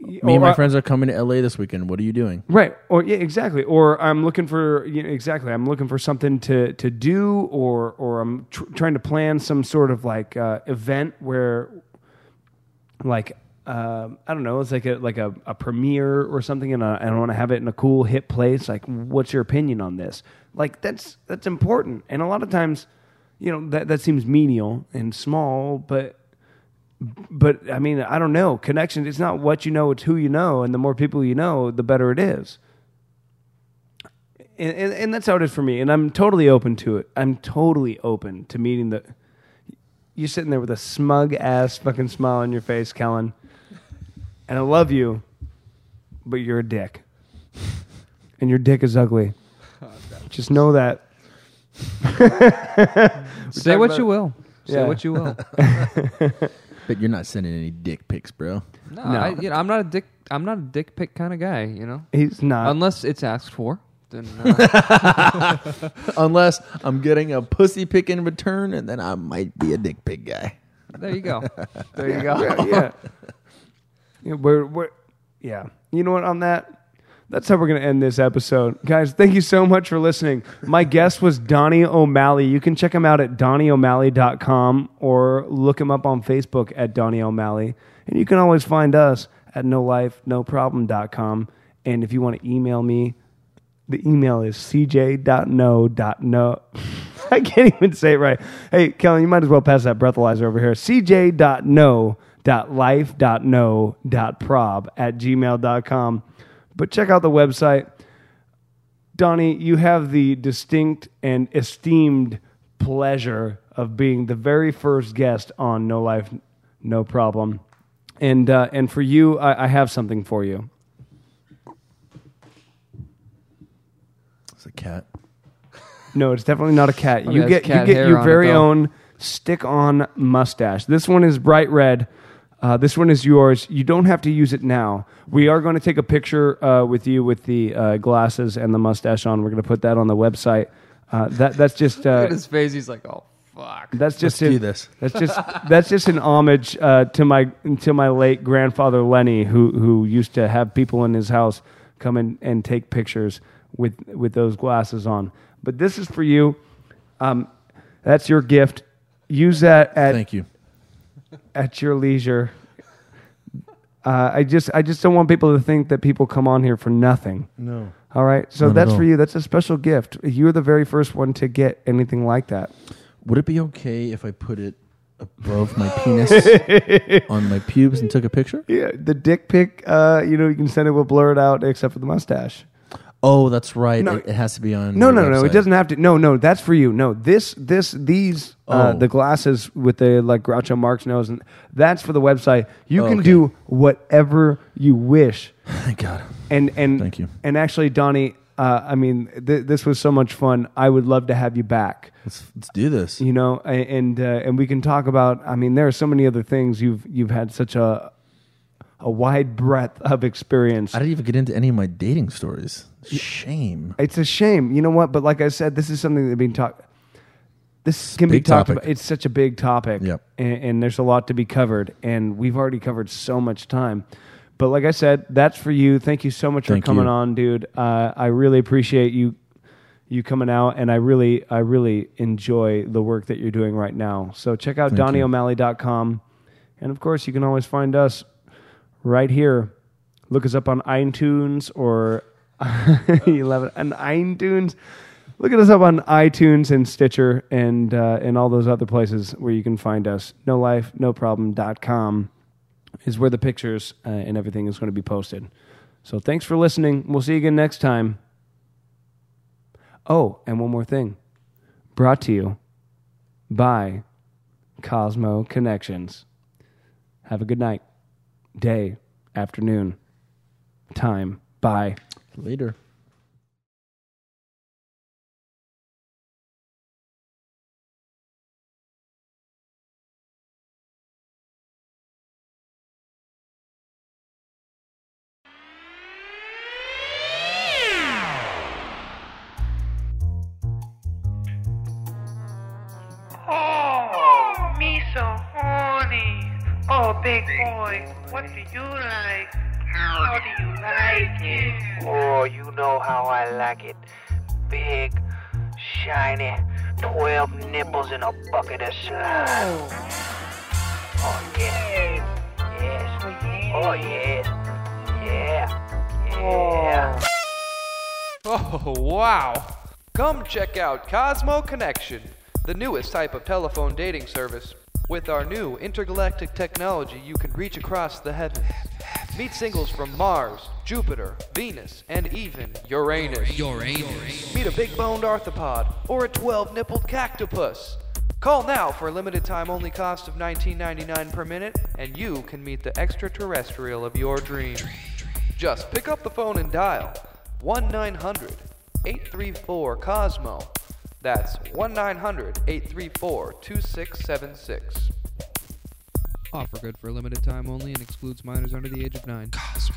[SPEAKER 5] Me and my friends are coming to LA this weekend. What are you doing?
[SPEAKER 4] Right. Or yeah, exactly. Or I'm looking for you know, exactly. I'm looking for something to to do, or or I'm tr- trying to plan some sort of like uh, event where, like. Uh, I don't know. It's like a like a, a premiere or something, and I, and I want to have it in a cool hip place. Like, what's your opinion on this? Like, that's that's important. And a lot of times, you know, that that seems menial and small, but but I mean, I don't know. Connections, it's not what you know, it's who you know. And the more people you know, the better it is. And, and, and that's how it is for me. And I'm totally open to it. I'm totally open to meeting the. You're sitting there with a smug ass fucking smile on your face, Kellen. And I love you, but you're a dick. And your dick is ugly. Oh, Just know that.
[SPEAKER 6] Say what you will. Say
[SPEAKER 4] Yeah.
[SPEAKER 6] what you will.
[SPEAKER 5] But you're not sending any dick pics, bro.
[SPEAKER 6] No,
[SPEAKER 4] No.
[SPEAKER 6] I, you know, I'm not a dick. I'm not a dick pic kind of guy. You know,
[SPEAKER 4] He's not.
[SPEAKER 6] unless it's asked for. Then uh,
[SPEAKER 5] Unless I'm getting a pussy pic in return, and then I might be a dick pic guy.
[SPEAKER 6] there you go.
[SPEAKER 4] There you go. yeah, yeah. Yeah, we're, we're, yeah. You know what? On that, that's how we're going to end this episode. Guys, thank you so much for listening. My guest was Donnie O'Malley. You can check him out at DonnieO'Malley.com or look him up on Facebook at Donnie O'Malley. And you can always find us at NoLifeNoProblem.com. And if you want to email me, the email is cj.no.no. I can't even say it right. Hey, Kellen, you might as well pass that breathalyzer over here. cj.no.life.no.prob at gmail.com. But check out the website. Donnie, you have the distinct and esteemed pleasure of being the very first guest on No Life, No Problem. And, uh, and for you, I, I have something for you.
[SPEAKER 5] It's a cat.
[SPEAKER 4] No, it's definitely not a cat.
[SPEAKER 6] Oh,
[SPEAKER 4] you
[SPEAKER 6] it has
[SPEAKER 4] get you get your very own stick-on mustache. This one is bright red. Uh, this one is yours. You don't have to use it now. We are going to take a picture uh, with you with the uh, glasses and the mustache on. We're going to put that on the website. Uh, that that's just
[SPEAKER 6] Look
[SPEAKER 4] uh,
[SPEAKER 6] at his face. He's like, oh fuck.
[SPEAKER 4] that's just
[SPEAKER 5] Let's do this.
[SPEAKER 4] That's just that's just an homage uh, to my to my late grandfather Lenny, who who used to have people in his house come in and take pictures with with those glasses on. But this is for you. Um, that's your gift. Use that at
[SPEAKER 5] Thank you.
[SPEAKER 4] At your leisure. Uh, I just I just don't want people to think that people come on here for nothing.
[SPEAKER 5] No.
[SPEAKER 4] All right, so
[SPEAKER 5] Not
[SPEAKER 4] that's for you. That's a special gift. You're the very first one to get anything like that.
[SPEAKER 5] Would it be okay if I put it above my penis on my pubes and took a picture?
[SPEAKER 4] Yeah, the dick pic. Uh, you know, you can send it. We'll blur it out, except for the mustache.
[SPEAKER 5] Oh, that's right.
[SPEAKER 4] No.
[SPEAKER 5] it, it has to be on.
[SPEAKER 4] No, no, no. It doesn't have to. No, no. That's for you. No, this, this, these, uh,
[SPEAKER 5] Oh.
[SPEAKER 4] the glasses with the like Groucho Marx nose, and that's for the website. You
[SPEAKER 5] Oh,
[SPEAKER 4] can
[SPEAKER 5] okay.
[SPEAKER 4] do whatever you wish.
[SPEAKER 5] Thank God.
[SPEAKER 4] And and
[SPEAKER 5] Thank you.
[SPEAKER 4] And actually, Donnie, uh, I mean, th- this was so much fun. I would love to have you back.
[SPEAKER 5] Let's let's do this.
[SPEAKER 4] You know, a- and uh, and we can talk about. I mean, there are so many other things you've you've had such a a wide breadth of experience.
[SPEAKER 5] I didn't even get into any of my dating stories. Shame.
[SPEAKER 4] It's a shame, you know what? But like I said, this is something that being talked. This can be talked
[SPEAKER 5] topic.
[SPEAKER 4] about. It's such a big topic,
[SPEAKER 5] Yep.
[SPEAKER 4] and, and there's a lot to be covered, and we've already covered so much time. But like I said, that's for you. Thank you so much
[SPEAKER 5] Thank
[SPEAKER 4] for coming
[SPEAKER 5] you.
[SPEAKER 4] on, dude. Uh, I really appreciate you you coming out, and I really I really enjoy the work that you're doing right now. So check out. DonnieO'Malley.com, and of course, you can always find us right here. Look us up on iTunes or you love it on iTunes. Look at us up on iTunes and Stitcher and uh, and all those other places where you can find us. No life, no problem.com is where the pictures uh, and everything is going to be posted. So thanks for listening. We'll see you again next time. Oh, and one more thing. Brought to you by Cosmo Connections. Have a good night, day, afternoon, time. Bye.
[SPEAKER 5] Later.
[SPEAKER 7] Oh, big boy, what do you like? How do you like it?
[SPEAKER 8] Oh, you know how I like it. Big, shiny, 12 nipples in a bucket of slime. Oh, yeah. yes. Yes. Oh, yes. Oh, yeah. Yeah.
[SPEAKER 6] Oh, wow. Come check out Cosmo Connection, the newest type of telephone dating service. With our new intergalactic technology, you can reach across the heavens. Meet singles from Mars, Jupiter, Venus, and even Uranus. Uranus. Meet a big boned arthropod or a 12 nippled cactopus. Call now for a limited time only cost of $19.99 per minute, and you can meet the extraterrestrial of your dreams. Just pick up the phone and dial 1 900 834 Cosmo. That's 1 900 834 2676. Offer good for a limited time only and excludes minors under the age of 9. Cosmo.